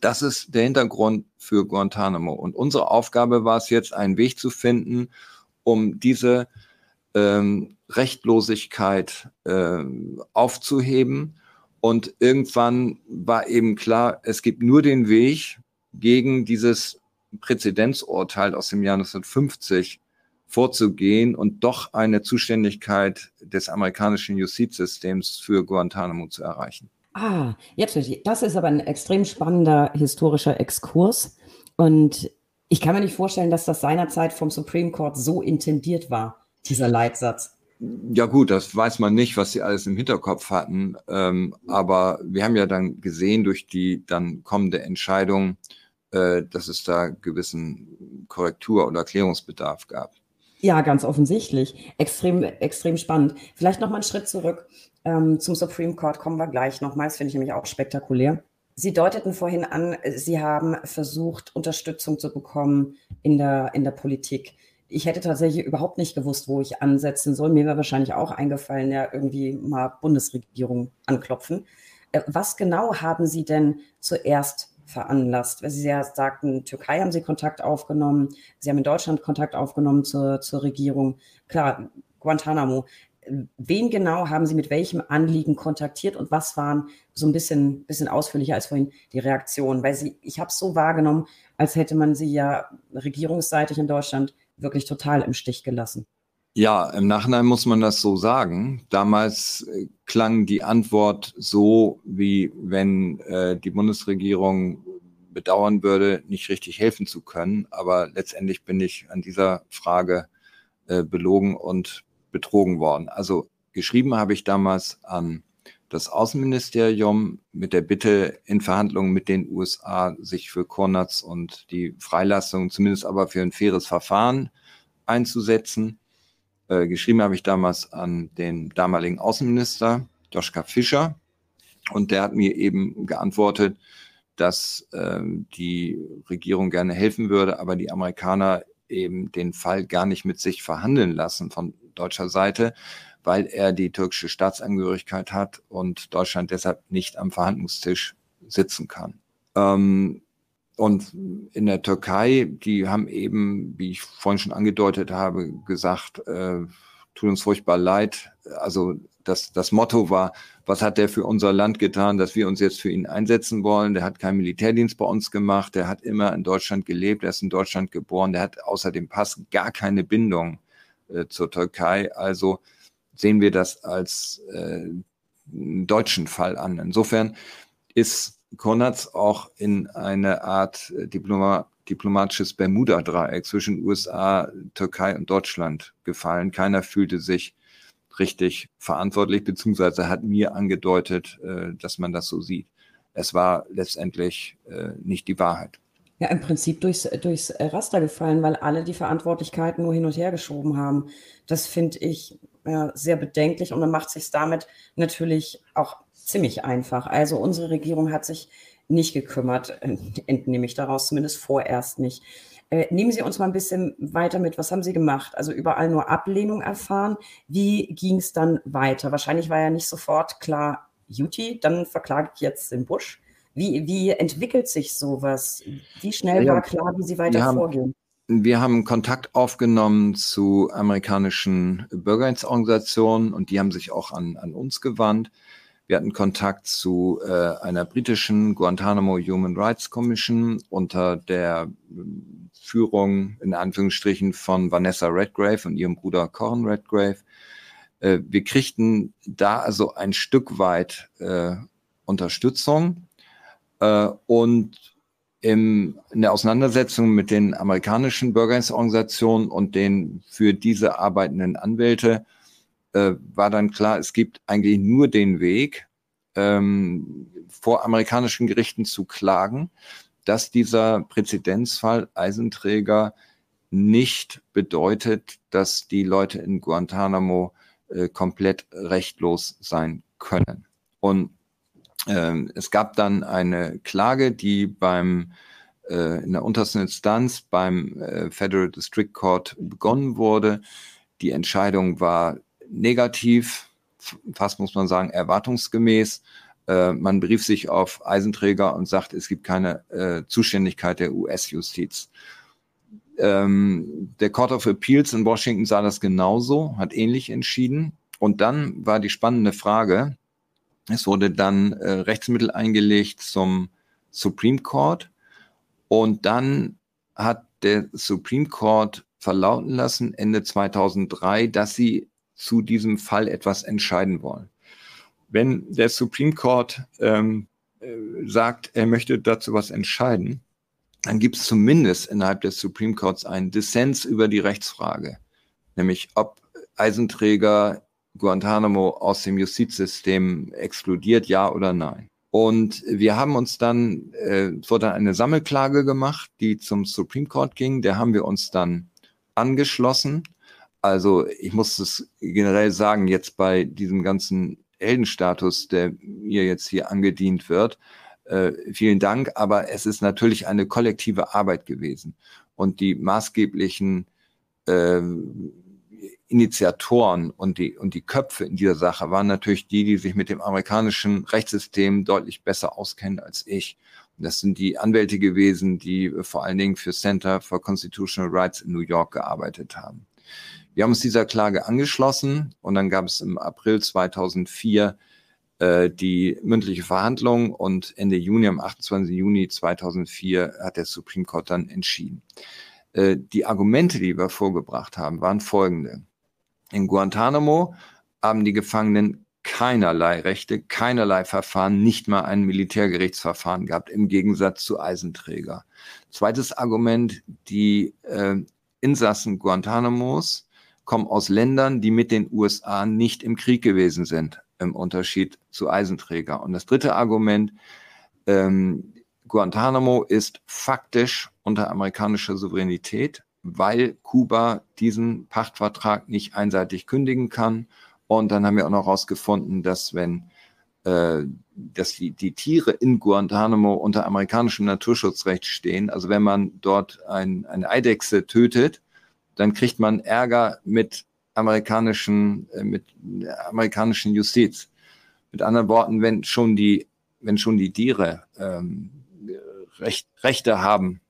Das ist der Hintergrund für Guantanamo. Und unsere Aufgabe war es jetzt, einen Weg zu finden, um diese ähm, Rechtlosigkeit äh, aufzuheben. Und irgendwann war eben klar, es gibt nur den Weg gegen dieses Präzedenzurteil aus dem Jahr 1950 vorzugehen und doch eine Zuständigkeit des amerikanischen Justizsystems für Guantanamo zu erreichen. Ah, jetzt, das ist aber ein extrem spannender historischer Exkurs. Und ich kann mir nicht vorstellen, dass das seinerzeit vom Supreme Court so intendiert war, dieser Leitsatz. Ja gut, das weiß man nicht, was sie alles im Hinterkopf hatten. Ähm, aber wir haben ja dann gesehen durch die dann kommende Entscheidung, äh, dass es da gewissen Korrektur- oder Erklärungsbedarf gab. Ja, ganz offensichtlich. Extrem, extrem spannend. Vielleicht noch mal einen Schritt zurück ähm, zum Supreme Court kommen wir gleich nochmal. Das finde ich nämlich auch spektakulär. Sie deuteten vorhin an, Sie haben versucht, Unterstützung zu bekommen in der, in der Politik. Ich hätte tatsächlich überhaupt nicht gewusst, wo ich ansetzen soll. Mir wäre wahrscheinlich auch eingefallen, ja, irgendwie mal Bundesregierung anklopfen. Äh, was genau haben Sie denn zuerst veranlasst? Weil Sie ja sagten, Türkei haben Sie Kontakt aufgenommen, Sie haben in Deutschland Kontakt aufgenommen zur, zur Regierung. Klar, Guantanamo. Wen genau haben Sie mit welchem Anliegen kontaktiert und was waren so ein bisschen, bisschen ausführlicher als vorhin die Reaktionen? Weil Sie, ich habe es so wahrgenommen, als hätte man Sie ja regierungsseitig in Deutschland wirklich total im Stich gelassen. Ja, im Nachhinein muss man das so sagen. Damals äh, klang die Antwort so, wie wenn äh, die Bundesregierung bedauern würde, nicht richtig helfen zu können. Aber letztendlich bin ich an dieser Frage äh, belogen und betrogen worden. Also geschrieben habe ich damals an das Außenministerium mit der Bitte, in Verhandlungen mit den USA sich für Kornatz und die Freilassung, zumindest aber für ein faires Verfahren einzusetzen. Äh, geschrieben habe ich damals an den damaligen Außenminister Joschka Fischer und der hat mir eben geantwortet, dass äh, die Regierung gerne helfen würde, aber die Amerikaner eben den Fall gar nicht mit sich verhandeln lassen von deutscher Seite, weil er die türkische Staatsangehörigkeit hat und Deutschland deshalb nicht am Verhandlungstisch sitzen kann. Ähm, und in der Türkei, die haben eben, wie ich vorhin schon angedeutet habe, gesagt, äh, tut uns furchtbar leid. Also das, das Motto war, was hat der für unser Land getan, dass wir uns jetzt für ihn einsetzen wollen? Der hat keinen Militärdienst bei uns gemacht, der hat immer in Deutschland gelebt, er ist in Deutschland geboren, der hat außer dem Pass gar keine Bindung äh, zur Türkei. Also sehen wir das als äh, deutschen Fall an. Insofern ist Konrads auch in eine Art äh, Diploma diplomatisches Bermuda-Dreieck zwischen USA, Türkei und Deutschland gefallen. Keiner fühlte sich richtig verantwortlich, beziehungsweise hat mir angedeutet, äh, dass man das so sieht. Es war letztendlich äh, nicht die Wahrheit. Ja, im Prinzip durchs, durchs Raster gefallen, weil alle die Verantwortlichkeiten nur hin und her geschoben haben. Das finde ich ja, sehr bedenklich und man macht sich damit natürlich auch ziemlich einfach. Also unsere Regierung hat sich nicht gekümmert, <laughs> entnehme ich daraus zumindest vorerst nicht. Äh, nehmen Sie uns mal ein bisschen weiter mit. Was haben Sie gemacht? Also überall nur Ablehnung erfahren. Wie ging es dann weiter? Wahrscheinlich war ja nicht sofort klar, Juti, dann verklage ich jetzt den Busch. Wie, wie entwickelt sich sowas? Wie schnell ja, war klar, wie Sie weiter wir vorgehen? wir haben Kontakt aufgenommen zu amerikanischen Bürgerrechtsorganisationen und die haben sich auch an, an uns gewandt. Wir hatten Kontakt zu äh, einer britischen Guantanamo Human Rights Commission unter der Führung in Anführungsstrichen von Vanessa Redgrave und ihrem Bruder Corin Redgrave. Äh, wir kriegten da also ein Stück weit äh, Unterstützung äh, und im, in der Auseinandersetzung mit den amerikanischen Bürgerrechtsorganisationen und den für diese arbeitenden Anwälte äh, war dann klar, es gibt eigentlich nur den Weg, ähm, vor amerikanischen Gerichten zu klagen, dass dieser Präzedenzfall Eisenträger nicht bedeutet, dass die Leute in Guantanamo äh, komplett rechtlos sein können. Und ähm, es gab dann eine Klage, die beim äh, in der untersten Instanz beim äh, Federal District Court begonnen wurde. Die Entscheidung war negativ, fast muss man sagen erwartungsgemäß. Äh, man berief sich auf Eisenträger und sagt, es gibt keine äh, Zuständigkeit der US-Justiz. Ähm, der Court of Appeals in Washington sah das genauso, hat ähnlich entschieden. Und dann war die spannende Frage, es wurde dann äh, Rechtsmittel eingelegt zum Supreme Court und dann hat der Supreme Court verlauten lassen, Ende 2003, dass sie zu diesem Fall etwas entscheiden wollen. Wenn der Supreme Court ähm, äh, sagt, er möchte dazu was entscheiden, dann gibt es zumindest innerhalb des Supreme Courts einen Dissens über die Rechtsfrage, nämlich ob Eisenträger Guantanamo aus dem Justizsystem exkludiert, ja oder nein. Und wir haben uns dann, äh, wurde eine Sammelklage gemacht, die zum Supreme Court ging. Der haben wir uns dann angeschlossen. Also ich muss es generell sagen, jetzt bei diesem ganzen Heldenstatus, der mir jetzt hier angedient wird, äh, vielen Dank. Aber es ist natürlich eine kollektive Arbeit gewesen. Und die maßgeblichen äh, Initiatoren und die, und die Köpfe in dieser Sache waren natürlich die, die sich mit dem amerikanischen Rechtssystem deutlich besser auskennen als ich. Und das sind die Anwälte gewesen, die vor allen Dingen für Center for Constitutional Rights in New York gearbeitet haben. Wir haben uns dieser Klage angeschlossen und dann gab es im April 2004 äh, die mündliche Verhandlung und Ende Juni, am 28. Juni 2004 hat der Supreme Court dann entschieden. Äh, die Argumente, die wir vorgebracht haben, waren folgende. In Guantanamo haben die Gefangenen keinerlei Rechte, keinerlei Verfahren, nicht mal ein Militärgerichtsverfahren gehabt, im Gegensatz zu Eisenträger. Zweites Argument, die äh, Insassen Guantanamos kommen aus Ländern, die mit den USA nicht im Krieg gewesen sind, im Unterschied zu Eisenträger. Und das dritte Argument, ähm, Guantanamo ist faktisch unter amerikanischer Souveränität weil Kuba diesen Pachtvertrag nicht einseitig kündigen kann. Und dann haben wir auch noch herausgefunden, dass wenn äh, dass die, die Tiere in Guantanamo unter amerikanischem Naturschutzrecht stehen, also wenn man dort ein, eine Eidechse tötet, dann kriegt man Ärger mit amerikanischen, äh, mit amerikanischen Justiz. Mit anderen Worten, wenn schon die, wenn schon die Tiere ähm, Recht, Rechte haben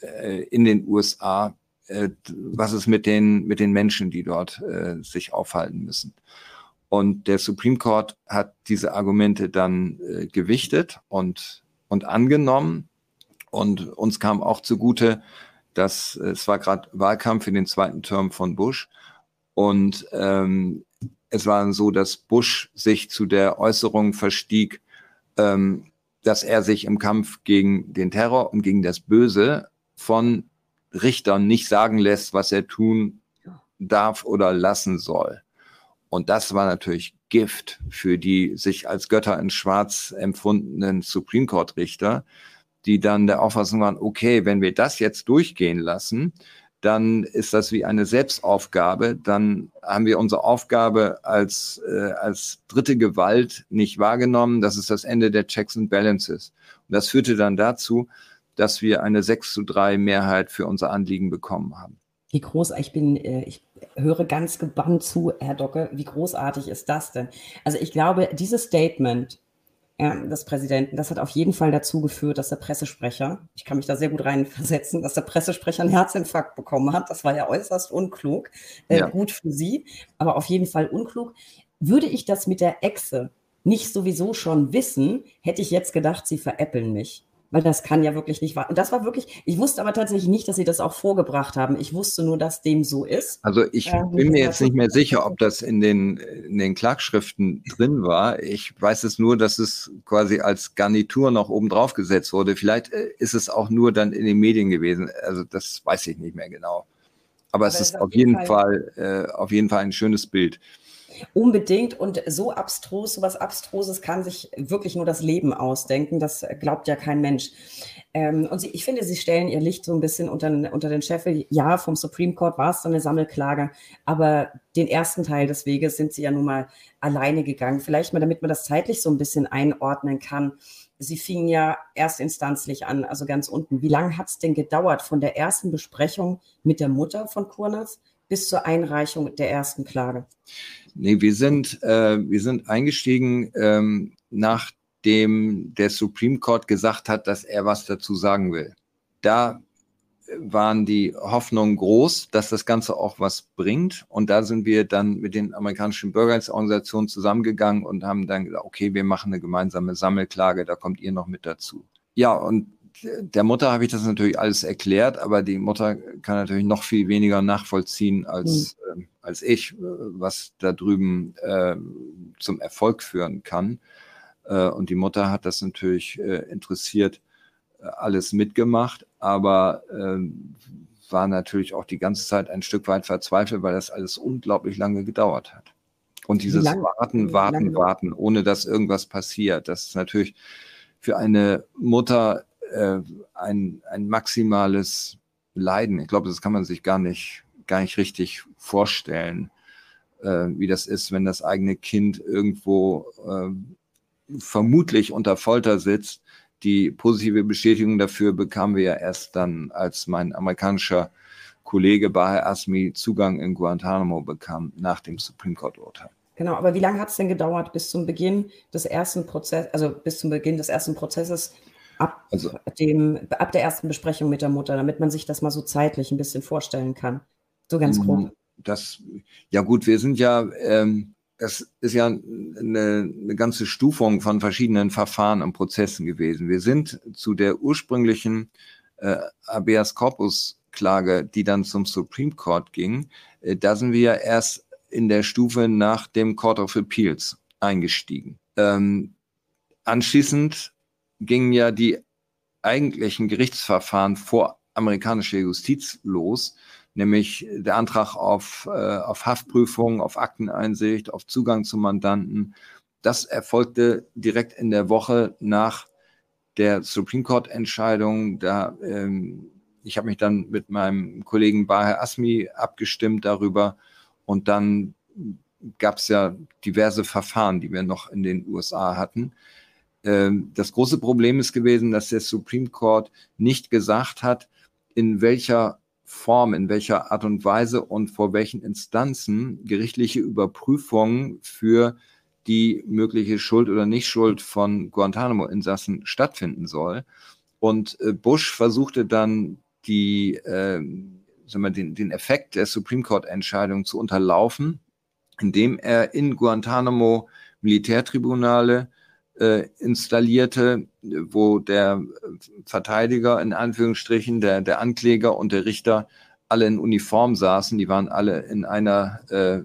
äh, in den USA, äh, was ist mit den, mit den Menschen, die dort äh, sich aufhalten müssen. Und der Supreme Court hat diese Argumente dann äh, gewichtet und, und angenommen. Und uns kam auch zugute, dass äh, es war gerade Wahlkampf in den zweiten Term von Bush. Und ähm, es war so, dass Bush sich zu der Äußerung verstieg, ähm, dass er sich im Kampf gegen den Terror und gegen das Böse von Richtern nicht sagen lässt, was er tun darf oder lassen soll. Und das war natürlich Gift für die sich als Götter in Schwarz empfundenen Supreme Court Richter, die dann der Auffassung waren, okay, wenn wir das jetzt durchgehen lassen, dann ist das wie eine Selbstaufgabe. Dann haben wir unsere Aufgabe als, äh, als dritte Gewalt nicht wahrgenommen. Das ist das Ende der Checks and Balances. Und das führte dann dazu, dass wir eine 6 zu 3 Mehrheit für unser Anliegen bekommen haben. Wie groß, ich bin, äh, ich höre ganz gebannt zu, Herr Docke, wie großartig ist das denn? Also ich glaube, dieses Statement ja, des Präsidenten. Das hat auf jeden Fall dazu geführt, dass der Pressesprecher, ich kann mich da sehr gut reinversetzen, dass der Pressesprecher einen Herzinfarkt bekommen hat. Das war ja äußerst unklug. Äh, ja. Gut für Sie, aber auf jeden Fall unklug. Würde ich das mit der Echse nicht sowieso schon wissen, hätte ich jetzt gedacht, Sie veräppeln mich weil das kann ja wirklich nicht wahr. Und das war wirklich, ich wusste aber tatsächlich nicht, dass sie das auch vorgebracht haben. Ich wusste nur, dass dem so ist. Also ich ähm, bin mir jetzt nicht mehr sicher, ob das in den, in den Klagschriften drin war. Ich weiß es nur, dass es quasi als Garnitur noch oben drauf gesetzt wurde. Vielleicht äh, ist es auch nur dann in den Medien gewesen. Also das weiß ich nicht mehr genau. Aber, aber es ist auf jeden Fall, Fall äh, auf jeden Fall ein schönes Bild. Unbedingt und so abstrus, so was Abstruses kann sich wirklich nur das Leben ausdenken. Das glaubt ja kein Mensch. Ähm, und sie, ich finde, sie stellen ihr Licht so ein bisschen unter, unter den Scheffel. Ja, vom Supreme Court war es so eine Sammelklage, aber den ersten Teil des Weges sind sie ja nun mal alleine gegangen. Vielleicht mal, damit man das zeitlich so ein bisschen einordnen kann. Sie fingen ja erstinstanzlich an, also ganz unten. Wie lange hat es denn gedauert von der ersten Besprechung mit der Mutter von Kurnas bis zur Einreichung der ersten Klage? Nee, wir sind, äh, wir sind eingestiegen, ähm, nachdem der Supreme Court gesagt hat, dass er was dazu sagen will. Da waren die Hoffnungen groß, dass das Ganze auch was bringt. Und da sind wir dann mit den amerikanischen Bürgerrechtsorganisationen zusammengegangen und haben dann gesagt, okay, wir machen eine gemeinsame Sammelklage, da kommt ihr noch mit dazu. Ja, und der Mutter habe ich das natürlich alles erklärt, aber die Mutter kann natürlich noch viel weniger nachvollziehen als, mhm. äh, als ich, äh, was da drüben äh, zum Erfolg führen kann. Äh, und die Mutter hat das natürlich äh, interessiert äh, alles mitgemacht, aber ähm, war natürlich auch die ganze Zeit ein Stück weit verzweifelt, weil das alles unglaublich lange gedauert hat. Und dieses Warten, Warten, Warten, ohne dass irgendwas passiert, das ist natürlich für eine Mutter äh, ein, ein maximales Leiden. Ich glaube, das kann man sich gar nicht, gar nicht richtig vorstellen, äh, wie das ist, wenn das eigene Kind irgendwo äh, vermutlich unter Folter sitzt. Die positive Bestätigung dafür bekamen wir ja erst dann, als mein amerikanischer Kollege Baher Asmi Zugang in Guantanamo bekam nach dem Supreme Court Urteil. Genau, aber wie lange hat es denn gedauert bis zum Beginn des ersten Prozesses, also bis zum Beginn des ersten Prozesses Ab, also, dem, ab der ersten Besprechung mit der Mutter, damit man sich das mal so zeitlich ein bisschen vorstellen kann. So ganz grob. Mm, das, ja gut, wir sind ja, ähm, das ist ja eine, eine ganze Stufung von verschiedenen Verfahren und Prozessen gewesen. Wir sind zu der ursprünglichen äh, Habeas Corpus Klage, die dann zum Supreme Court ging, äh, da sind wir ja erst in der Stufe nach dem Court of Appeals eingestiegen. Ähm, anschließend gingen ja die eigentlichen Gerichtsverfahren vor amerikanischer Justiz los, nämlich der Antrag auf, äh, auf Haftprüfung, auf Akteneinsicht, auf Zugang zum Mandanten. Das erfolgte direkt in der Woche nach der Supreme Court Entscheidung. Da, ähm, ich habe mich dann mit meinem Kollegen Baher Asmi abgestimmt darüber und dann gab es ja diverse Verfahren, die wir noch in den USA hatten. Ähm, das große Problem ist gewesen, dass der Supreme Court nicht gesagt hat, in welcher Form, in welcher Art und Weise und vor welchen Instanzen gerichtliche Überprüfungen für die mögliche Schuld oder Nichtschuld von Guantanamo-Insassen stattfinden soll. Und äh, Bush versuchte dann die, äh, wir, den, den Effekt der Supreme Court-Entscheidung zu unterlaufen, indem er in Guantanamo Militärtribunale äh, installierte, wo der Verteidiger in Anführungsstrichen, der, der Ankläger und der Richter alle in Uniform saßen. Die waren alle in einer äh,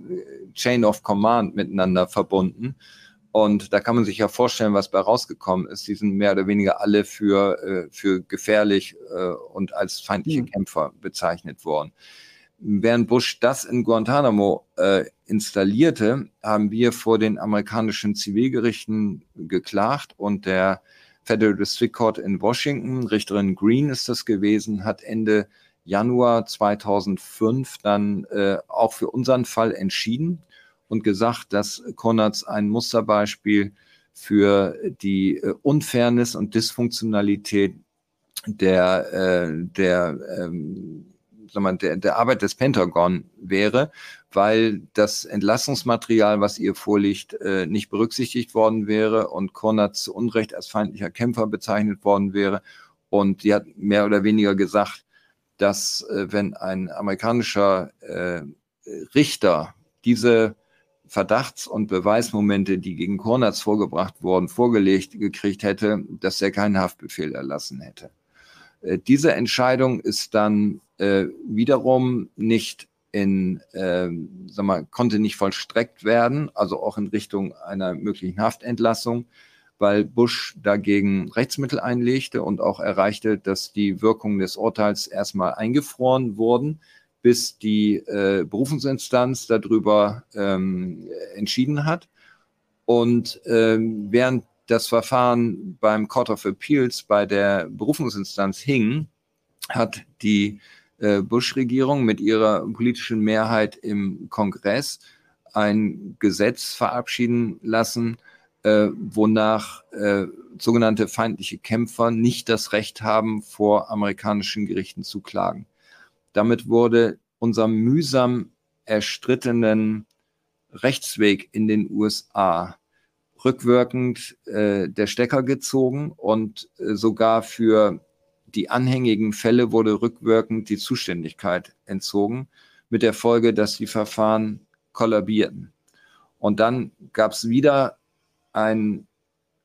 Chain of Command miteinander verbunden. Und da kann man sich ja vorstellen, was bei rausgekommen ist. Die sind mehr oder weniger alle für, äh, für gefährlich äh, und als feindliche mhm. Kämpfer bezeichnet worden. Während Bush das in Guantanamo äh, installierte, haben wir vor den amerikanischen Zivilgerichten geklagt und der Federal District Court in Washington, Richterin Green ist das gewesen, hat Ende Januar 2005 dann äh, auch für unseren Fall entschieden und gesagt, dass Konrads ein Musterbeispiel für die äh, Unfairness und Dysfunktionalität der, äh, der, ähm, mal, der, der Arbeit des Pentagon wäre, weil das Entlassungsmaterial, was ihr vorliegt, äh, nicht berücksichtigt worden wäre und Konrad zu Unrecht als feindlicher Kämpfer bezeichnet worden wäre. Und sie hat mehr oder weniger gesagt, dass äh, wenn ein amerikanischer äh, Richter diese Verdachts- und Beweismomente, die gegen Kornatz vorgebracht wurden, vorgelegt gekriegt hätte, dass er keinen Haftbefehl erlassen hätte. Äh, diese Entscheidung ist dann äh, wiederum nicht in, äh, sag mal, konnte nicht vollstreckt werden, also auch in Richtung einer möglichen Haftentlassung, weil Bush dagegen Rechtsmittel einlegte und auch erreichte, dass die Wirkungen des Urteils erstmal eingefroren wurden bis die äh, Berufungsinstanz darüber ähm, entschieden hat. Und ähm, während das Verfahren beim Court of Appeals bei der Berufungsinstanz hing, hat die äh, Bush-Regierung mit ihrer politischen Mehrheit im Kongress ein Gesetz verabschieden lassen, äh, wonach äh, sogenannte feindliche Kämpfer nicht das Recht haben, vor amerikanischen Gerichten zu klagen. Damit wurde unser mühsam erstrittenen Rechtsweg in den USA rückwirkend äh, der Stecker gezogen und äh, sogar für die anhängigen Fälle wurde rückwirkend die Zuständigkeit entzogen, mit der Folge, dass die Verfahren kollabierten. Und dann gab es wieder einen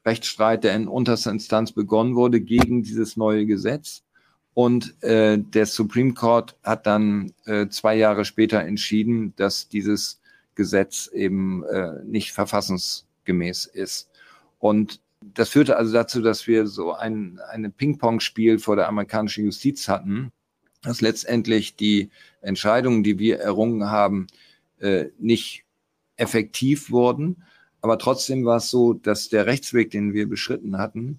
Rechtsstreit, der in unterster Instanz begonnen wurde gegen dieses neue Gesetz. Und äh, der Supreme Court hat dann äh, zwei Jahre später entschieden, dass dieses Gesetz eben äh, nicht verfassungsgemäß ist. Und das führte also dazu, dass wir so ein eine Ping-Pong-Spiel vor der amerikanischen Justiz hatten, dass letztendlich die Entscheidungen, die wir errungen haben, äh, nicht effektiv wurden. Aber trotzdem war es so, dass der Rechtsweg, den wir beschritten hatten,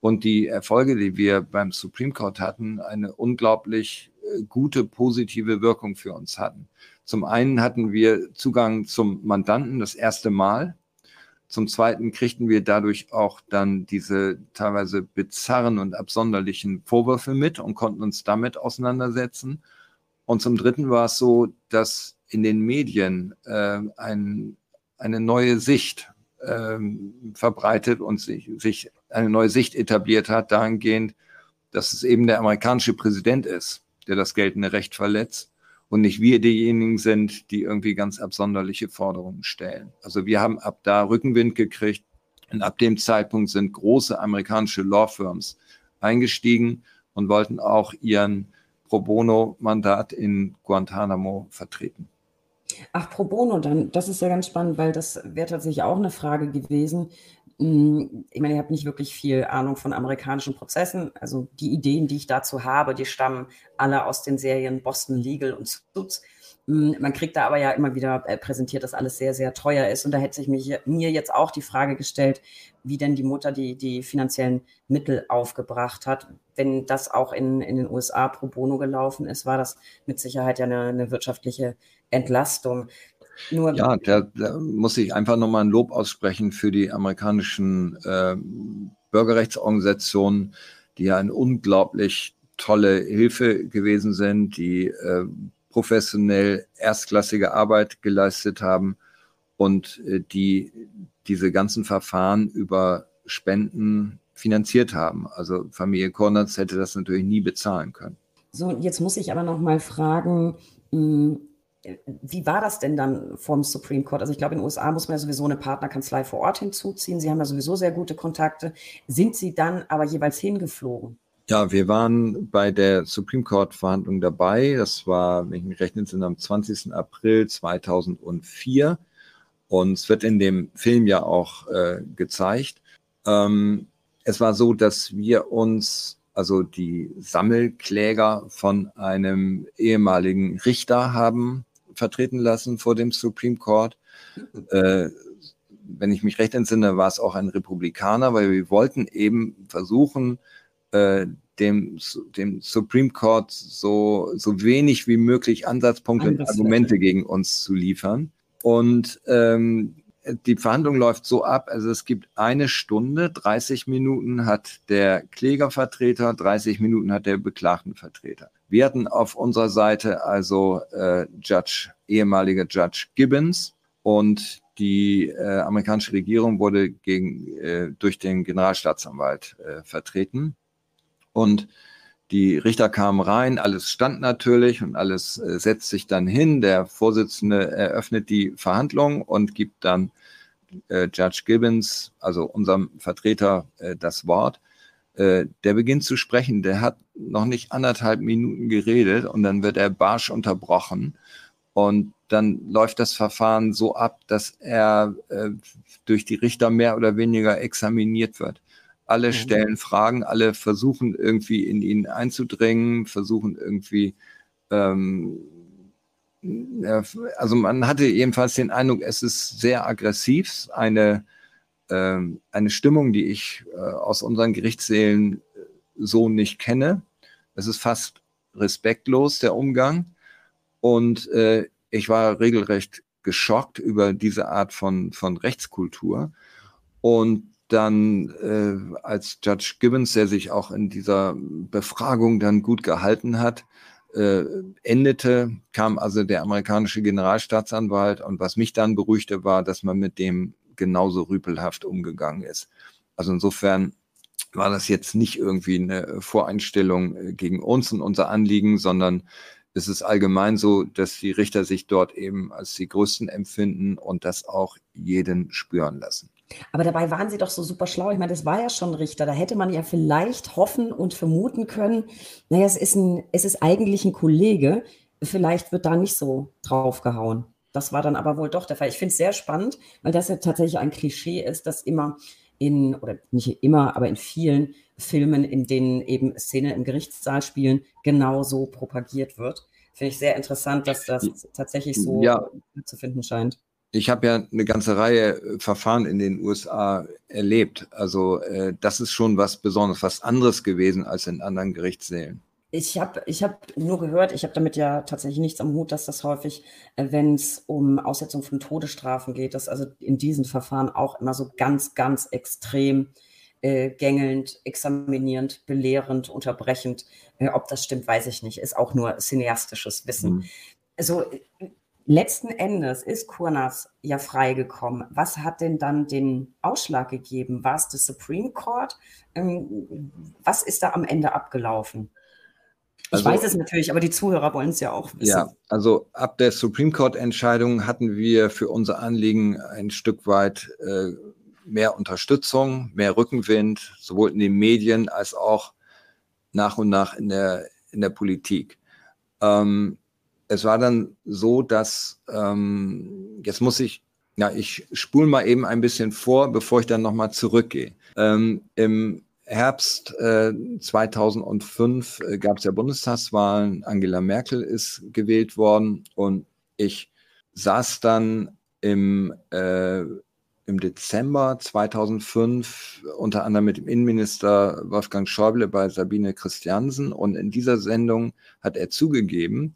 und die Erfolge, die wir beim Supreme Court hatten, eine unglaublich äh, gute, positive Wirkung für uns hatten. Zum einen hatten wir Zugang zum Mandanten das erste Mal. Zum Zweiten kriegten wir dadurch auch dann diese teilweise bizarren und absonderlichen Vorwürfe mit und konnten uns damit auseinandersetzen. Und zum Dritten war es so, dass in den Medien äh, ein, eine neue Sicht äh, verbreitet und sich, sich eine neue Sicht etabliert hat, dahingehend, dass es eben der amerikanische Präsident ist, der das geltende Recht verletzt und nicht wir diejenigen sind, die irgendwie ganz absonderliche Forderungen stellen. Also wir haben ab da Rückenwind gekriegt und ab dem Zeitpunkt sind große amerikanische Law Firms eingestiegen und wollten auch ihren Pro Bono-Mandat in Guantanamo vertreten. Ach, Pro Bono, dann, das ist ja ganz spannend, weil das wäre tatsächlich auch eine Frage gewesen. Hm, ich meine, ihr habt nicht wirklich viel Ahnung von amerikanischen Prozessen. Also die Ideen, die ich dazu habe, die stammen alle aus den Serien Boston Legal und Suits. Hm, man kriegt da aber ja immer wieder äh, präsentiert, dass alles sehr, sehr teuer ist. Und da hätte sich mich, mir jetzt auch die Frage gestellt, wie denn die Mutter die, die finanziellen Mittel aufgebracht hat. Wenn das auch in, in den USA pro bono gelaufen ist, war das mit Sicherheit ja eine, eine wirtschaftliche Entlastung. Nur ja, da, da muss ich einfach nochmal ein Lob aussprechen für die amerikanischen äh, Bürgerrechtsorganisationen, die ja eine unglaublich tolle Hilfe gewesen sind, die äh, professionell erstklassige Arbeit geleistet haben und äh, die diese ganzen Verfahren über Spenden finanziert haben. Also Familie Kornatz hätte das natürlich nie bezahlen können. So, jetzt muss ich aber noch mal fragen, hm, wie war das denn dann vom Supreme Court? Also ich glaube, in den USA muss man ja sowieso eine Partnerkanzlei vor Ort hinzuziehen. Sie haben ja sowieso sehr gute Kontakte. Sind Sie dann aber jeweils hingeflogen? Ja, wir waren bei der Supreme Court Verhandlung dabei. Das war, wenn ich mich rechne, sind am 20. April 2004. Und es wird in dem Film ja auch äh, gezeigt. Ähm, es war so, dass wir uns also die Sammelkläger von einem ehemaligen Richter haben vertreten lassen vor dem Supreme Court. Äh, wenn ich mich recht entsinne, war es auch ein Republikaner, weil wir wollten eben versuchen, äh, dem, dem Supreme Court so, so wenig wie möglich Ansatzpunkte und Argumente gegen uns zu liefern. Und ähm, die Verhandlung läuft so ab, also es gibt eine Stunde, 30 Minuten hat der Klägervertreter, 30 Minuten hat der Beklagtenvertreter. Wir hatten auf unserer Seite also äh, Judge, ehemaliger Judge Gibbons und die äh, amerikanische Regierung wurde gegen, äh, durch den Generalstaatsanwalt äh, vertreten. Und die Richter kamen rein, alles stand natürlich und alles äh, setzt sich dann hin. Der Vorsitzende eröffnet die Verhandlung und gibt dann äh, Judge Gibbons, also unserem Vertreter, das Wort. Äh, der beginnt zu sprechen, der hat noch nicht anderthalb Minuten geredet und dann wird er barsch unterbrochen. Und dann läuft das Verfahren so ab, dass er äh, durch die Richter mehr oder weniger examiniert wird. Alle mhm. stellen Fragen, alle versuchen irgendwie in ihn einzudringen, versuchen irgendwie, ähm, also man hatte jedenfalls den Eindruck, es ist sehr aggressiv, eine, äh, eine Stimmung, die ich äh, aus unseren Gerichtssälen äh, so nicht kenne. Es ist fast respektlos, der Umgang. Und äh, ich war regelrecht geschockt über diese Art von, von Rechtskultur. Und dann äh, als Judge Gibbons, der sich auch in dieser Befragung dann gut gehalten hat, äh, endete, kam also der amerikanische Generalstaatsanwalt und was mich dann beruhigte, war, dass man mit dem genauso rüpelhaft umgegangen ist. Also insofern war das jetzt nicht irgendwie eine Voreinstellung äh, gegen uns und unser Anliegen, sondern es ist allgemein so, dass die Richter sich dort eben als die Größten empfinden und das auch jeden spüren lassen. Aber dabei waren sie doch so super schlau. Ich meine, das war ja schon Richter. Da hätte man ja vielleicht hoffen und vermuten können, naja, es ist, ein, es ist eigentlich ein Kollege. Vielleicht wird da nicht so draufgehauen. Das war dann aber wohl doch der Fall. Ich finde es sehr spannend, weil das ja tatsächlich ein Klischee ist, dass immer in, oder nicht immer, aber in vielen Filmen, in denen eben Szenen im Gerichtssaal spielen, genauso propagiert wird. Finde ich sehr interessant, dass das tatsächlich so ja. zu finden scheint. Ich habe ja eine ganze Reihe äh, Verfahren in den USA erlebt. Also äh, das ist schon was Besonderes, was anderes gewesen als in anderen Gerichtssälen. Ich habe ich hab nur gehört, ich habe damit ja tatsächlich nichts am Hut, dass das häufig, äh, wenn es um Aussetzung von Todesstrafen geht, dass also in diesen Verfahren auch immer so ganz, ganz extrem äh, gängelnd, examinierend, belehrend, unterbrechend. Äh, ob das stimmt, weiß ich nicht. Ist auch nur cineastisches Wissen. Mhm. Also letzten Endes ist Kurnas ja freigekommen. Was hat denn dann den Ausschlag gegeben? War es das Supreme Court? Ähm, was ist da am Ende abgelaufen? Ich also, weiß es natürlich, aber die Zuhörer wollen es ja auch wissen. Ja, also ab der Supreme Court-Entscheidung hatten wir für unser Anliegen ein Stück weit äh, mehr Unterstützung, mehr Rückenwind, sowohl in den Medien als auch nach und nach in der, in der Politik. Ähm, es war dann so, dass, ähm, jetzt muss ich, ja, ich spule mal eben ein bisschen vor, bevor ich dann nochmal zurückgehe. Ähm, Im Herbst äh, 2005 äh, gab es ja Bundestagswahlen. Angela Merkel ist gewählt worden und ich saß dann im, äh, im Dezember 2005 unter anderem mit dem Innenminister Wolfgang Schäuble bei Sabine Christiansen und in dieser Sendung hat er zugegeben,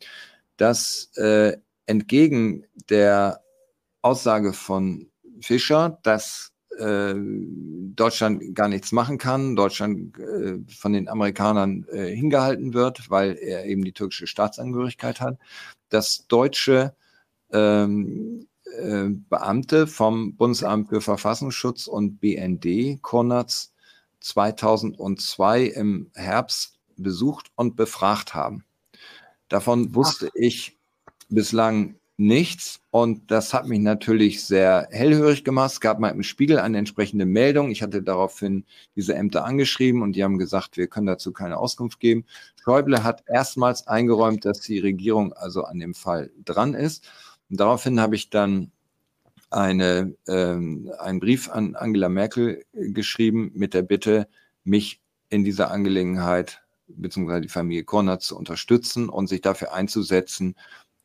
dass äh, entgegen der Aussage von Fischer, dass äh, Deutschland gar nichts machen kann, Deutschland äh, von den Amerikanern äh, hingehalten wird, weil er eben die türkische Staatsangehörigkeit hat, dass deutsche ähm, äh, Beamte vom Bundesamt für Verfassungsschutz und BND Konatz 2002 im Herbst besucht und befragt haben. Davon wusste Ach. ich bislang nichts. Und das hat mich natürlich sehr hellhörig gemacht. Es gab mal im Spiegel eine entsprechende Meldung. Ich hatte daraufhin diese Ämter angeschrieben und die haben gesagt, wir können dazu keine Auskunft geben. Schäuble hat erstmals eingeräumt, dass die Regierung also an dem Fall dran ist. Und daraufhin habe ich dann eine, ähm, einen Brief an Angela Merkel geschrieben mit der Bitte, mich in dieser Angelegenheit beziehungsweise die Familie Konrad zu unterstützen und sich dafür einzusetzen,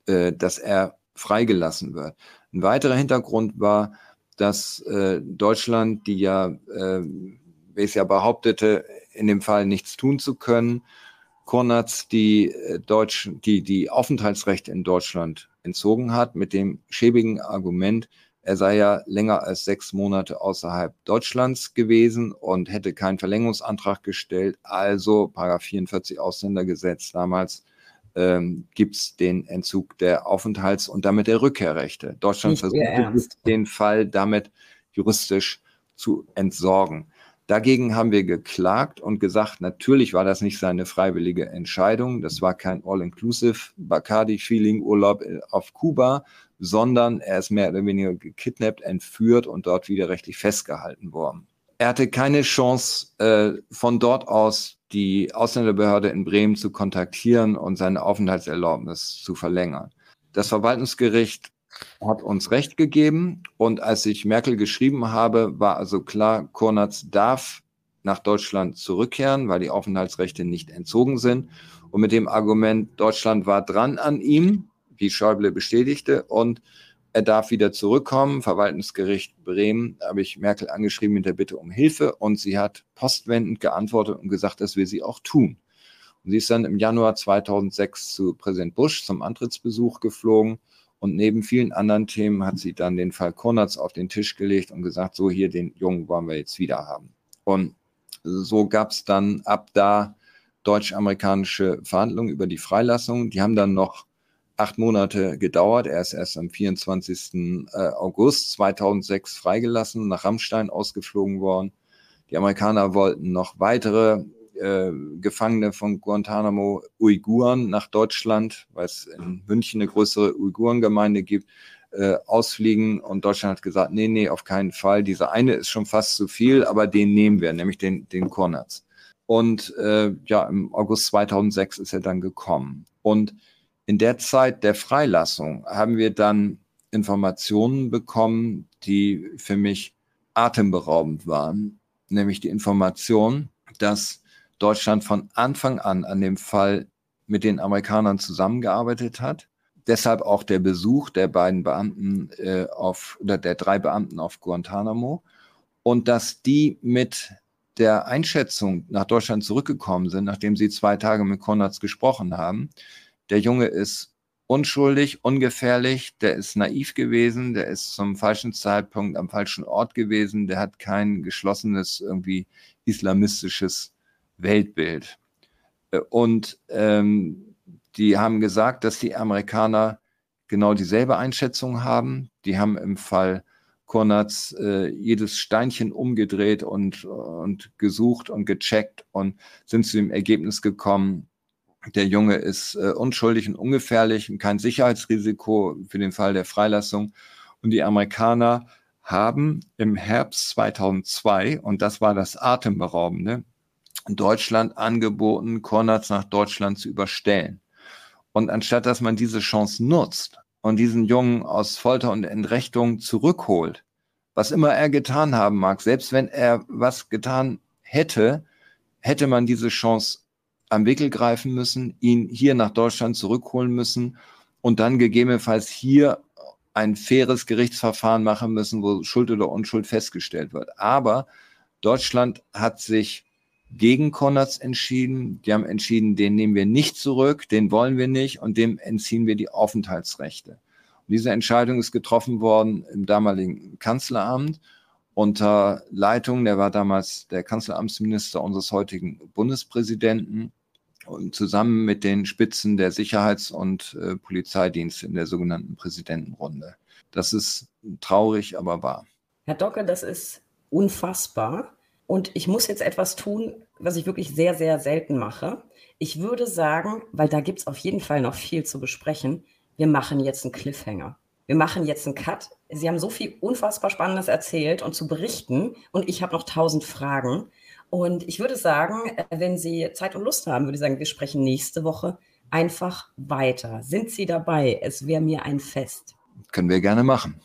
äh, dass er freigelassen wird. Ein weiterer Hintergrund war, dass äh, Deutschland, die ja, äh, wie es ja behauptete, in dem Fall nichts tun zu können. Konatz die, äh, Deutsch, die, die Aufenthaltsrechte in Deutschland entzogen hat, mit dem schäbigen Argument, er sei ja länger als sechs Monate außerhalb Deutschlands gewesen und hätte keinen Verlängerungsantrag gestellt. Also Paragraph 44 Ausländergesetz damals ähm, gibt es den Entzug der Aufenthalts- und damit der Rückkehrrechte. Deutschland versucht den Fall damit juristisch zu entsorgen. Dagegen haben wir geklagt und gesagt, natürlich war das nicht seine freiwillige Entscheidung. Das war kein All-Inclusive Bacardi-Feeling-Urlaub auf Kuba, sondern er ist mehr oder weniger gekidnappt, entführt und dort widerrechtlich festgehalten worden. Er hatte keine Chance, äh, von dort aus die Ausländerbehörde in Bremen zu kontaktieren und seine Aufenthaltserlaubnis zu verlängern. Das Verwaltungsgericht hat uns Recht gegeben. Und als ich Merkel geschrieben habe, war also klar, Kornatz darf nach Deutschland zurückkehren, weil die Aufenthaltsrechte nicht entzogen sind. Und mit dem Argument, Deutschland war dran an ihm, wie Schäuble bestätigte, und er darf wieder zurückkommen. Verwaltungsgericht Bremen habe ich Merkel angeschrieben mit der Bitte um Hilfe und sie hat postwendend geantwortet und gesagt, das will sie auch tun. Und sie ist dann im Januar 2006 zu Präsident Bush zum Antrittsbesuch geflogen und neben vielen anderen Themen hat sie dann den Fall Konrads auf den Tisch gelegt und gesagt, so hier, den Jungen wollen wir jetzt wieder haben. Und so gab es dann ab da deutsch-amerikanische Verhandlungen über die Freilassung. Die haben dann noch acht Monate gedauert. Er ist erst am 24. Äh, August 2006 freigelassen, nach Rammstein ausgeflogen worden. Die Amerikaner wollten noch weitere äh, Gefangene von Guantanamo Uiguren nach Deutschland, weil es in München eine größere Uigurengemeinde gibt, äh, ausfliegen. Und Deutschland hat gesagt, nee, nee, auf keinen Fall. Dieser eine ist schon fast zu viel, aber den nehmen wir, nämlich den, den Kornatz. Und äh, ja, im August 2006 ist er dann gekommen. Und in der Zeit der Freilassung haben wir dann Informationen bekommen, die für mich atemberaubend waren, nämlich die Information, dass Deutschland von Anfang an an dem Fall mit den Amerikanern zusammengearbeitet hat. Deshalb auch der Besuch der beiden Beamten äh, auf oder der drei Beamten auf Guantanamo und dass die mit der Einschätzung nach Deutschland zurückgekommen sind, nachdem sie zwei Tage mit Konrads gesprochen haben. Der Junge ist unschuldig, ungefährlich, der ist naiv gewesen, der ist zum falschen Zeitpunkt am falschen Ort gewesen, der hat kein geschlossenes irgendwie islamistisches Weltbild. Äh, und ähm, die haben gesagt, dass die Amerikaner genau dieselbe Einschätzung haben. Die haben im Fall Konrads äh, jedes Steinchen umgedreht und, und gesucht und gecheckt und sind zu dem Ergebnis gekommen, der Junge ist äh, unschuldig und ungefährlich und kein Sicherheitsrisiko für den Fall der Freilassung. Und die Amerikaner haben im Herbst 2002, und das war das Atemberaubende, Deutschland angeboten, Konrads nach Deutschland zu überstellen. Und anstatt dass man diese Chance nutzt und diesen Jungen aus Folter und Entrechtung zurückholt, was immer er getan haben mag, selbst wenn er was getan hätte, hätte man diese Chance am Wickel greifen müssen, ihn hier nach Deutschland zurückholen müssen und dann gegebenenfalls hier ein faires Gerichtsverfahren machen müssen, wo Schuld oder Unschuld festgestellt wird. Aber Deutschland hat sich gegen Konrads entschieden. Die haben entschieden, den nehmen wir nicht zurück, den wollen wir nicht und dem entziehen wir die Aufenthaltsrechte. Und diese Entscheidung ist getroffen worden im damaligen Kanzleramt unter Leitung, der war damals der Kanzleramtsminister unseres heutigen Bundespräsidenten und zusammen mit den Spitzen der Sicherheits- und äh, Polizeidienste in der sogenannten Präsidentenrunde. Das ist traurig, aber wahr. Herr Docke, das ist unfassbar. Und ich muss jetzt etwas tun, was ich wirklich sehr, sehr selten mache. Ich würde sagen, weil da gibt es auf jeden Fall noch viel zu besprechen, wir machen jetzt einen Cliffhanger. Wir machen jetzt einen Cut. Sie haben so viel unfassbar Spannendes erzählt und zu berichten und ich habe noch tausend Fragen. Und ich würde sagen, äh, wenn Sie Zeit und Lust haben, würde ich sagen, wir sprechen nächste Woche einfach weiter. Sind Sie dabei? Es wäre mir ein Fest. Können wir gerne machen.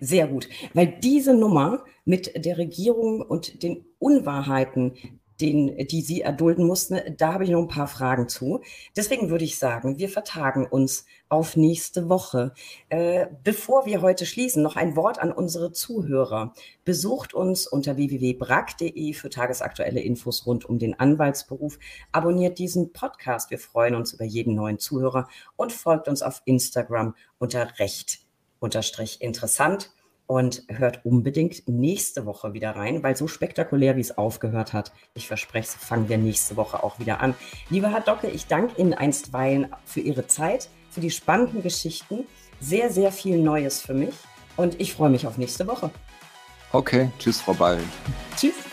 Sehr gut, weil diese Nummer mit der Regierung und den Unwahrheiten, den, die Sie erdulden mussten. Da habe ich noch ein paar Fragen zu. Deswegen würde ich sagen, wir vertagen uns auf nächste Woche. Äh, bevor wir heute schließen, noch ein Wort an unsere Zuhörer. Besucht uns unter www.brack.de für tagesaktuelle Infos rund um den Anwaltsberuf. Abonniert diesen Podcast. Wir freuen uns über jeden neuen Zuhörer und folgt uns auf Instagram unter recht unterstrich interessant und hört unbedingt nächste Woche wieder rein, weil so spektakulär, wie es aufgehört hat, ich verspreche es, fangen wir nächste Woche auch wieder an. Lieber Herr Docke, ich danke Ihnen einstweilen für Ihre Zeit, für die spannenden Geschichten. Sehr, sehr viel Neues für mich und ich freue mich auf nächste Woche. Okay, tschüss, Frau Ball. Tschüss.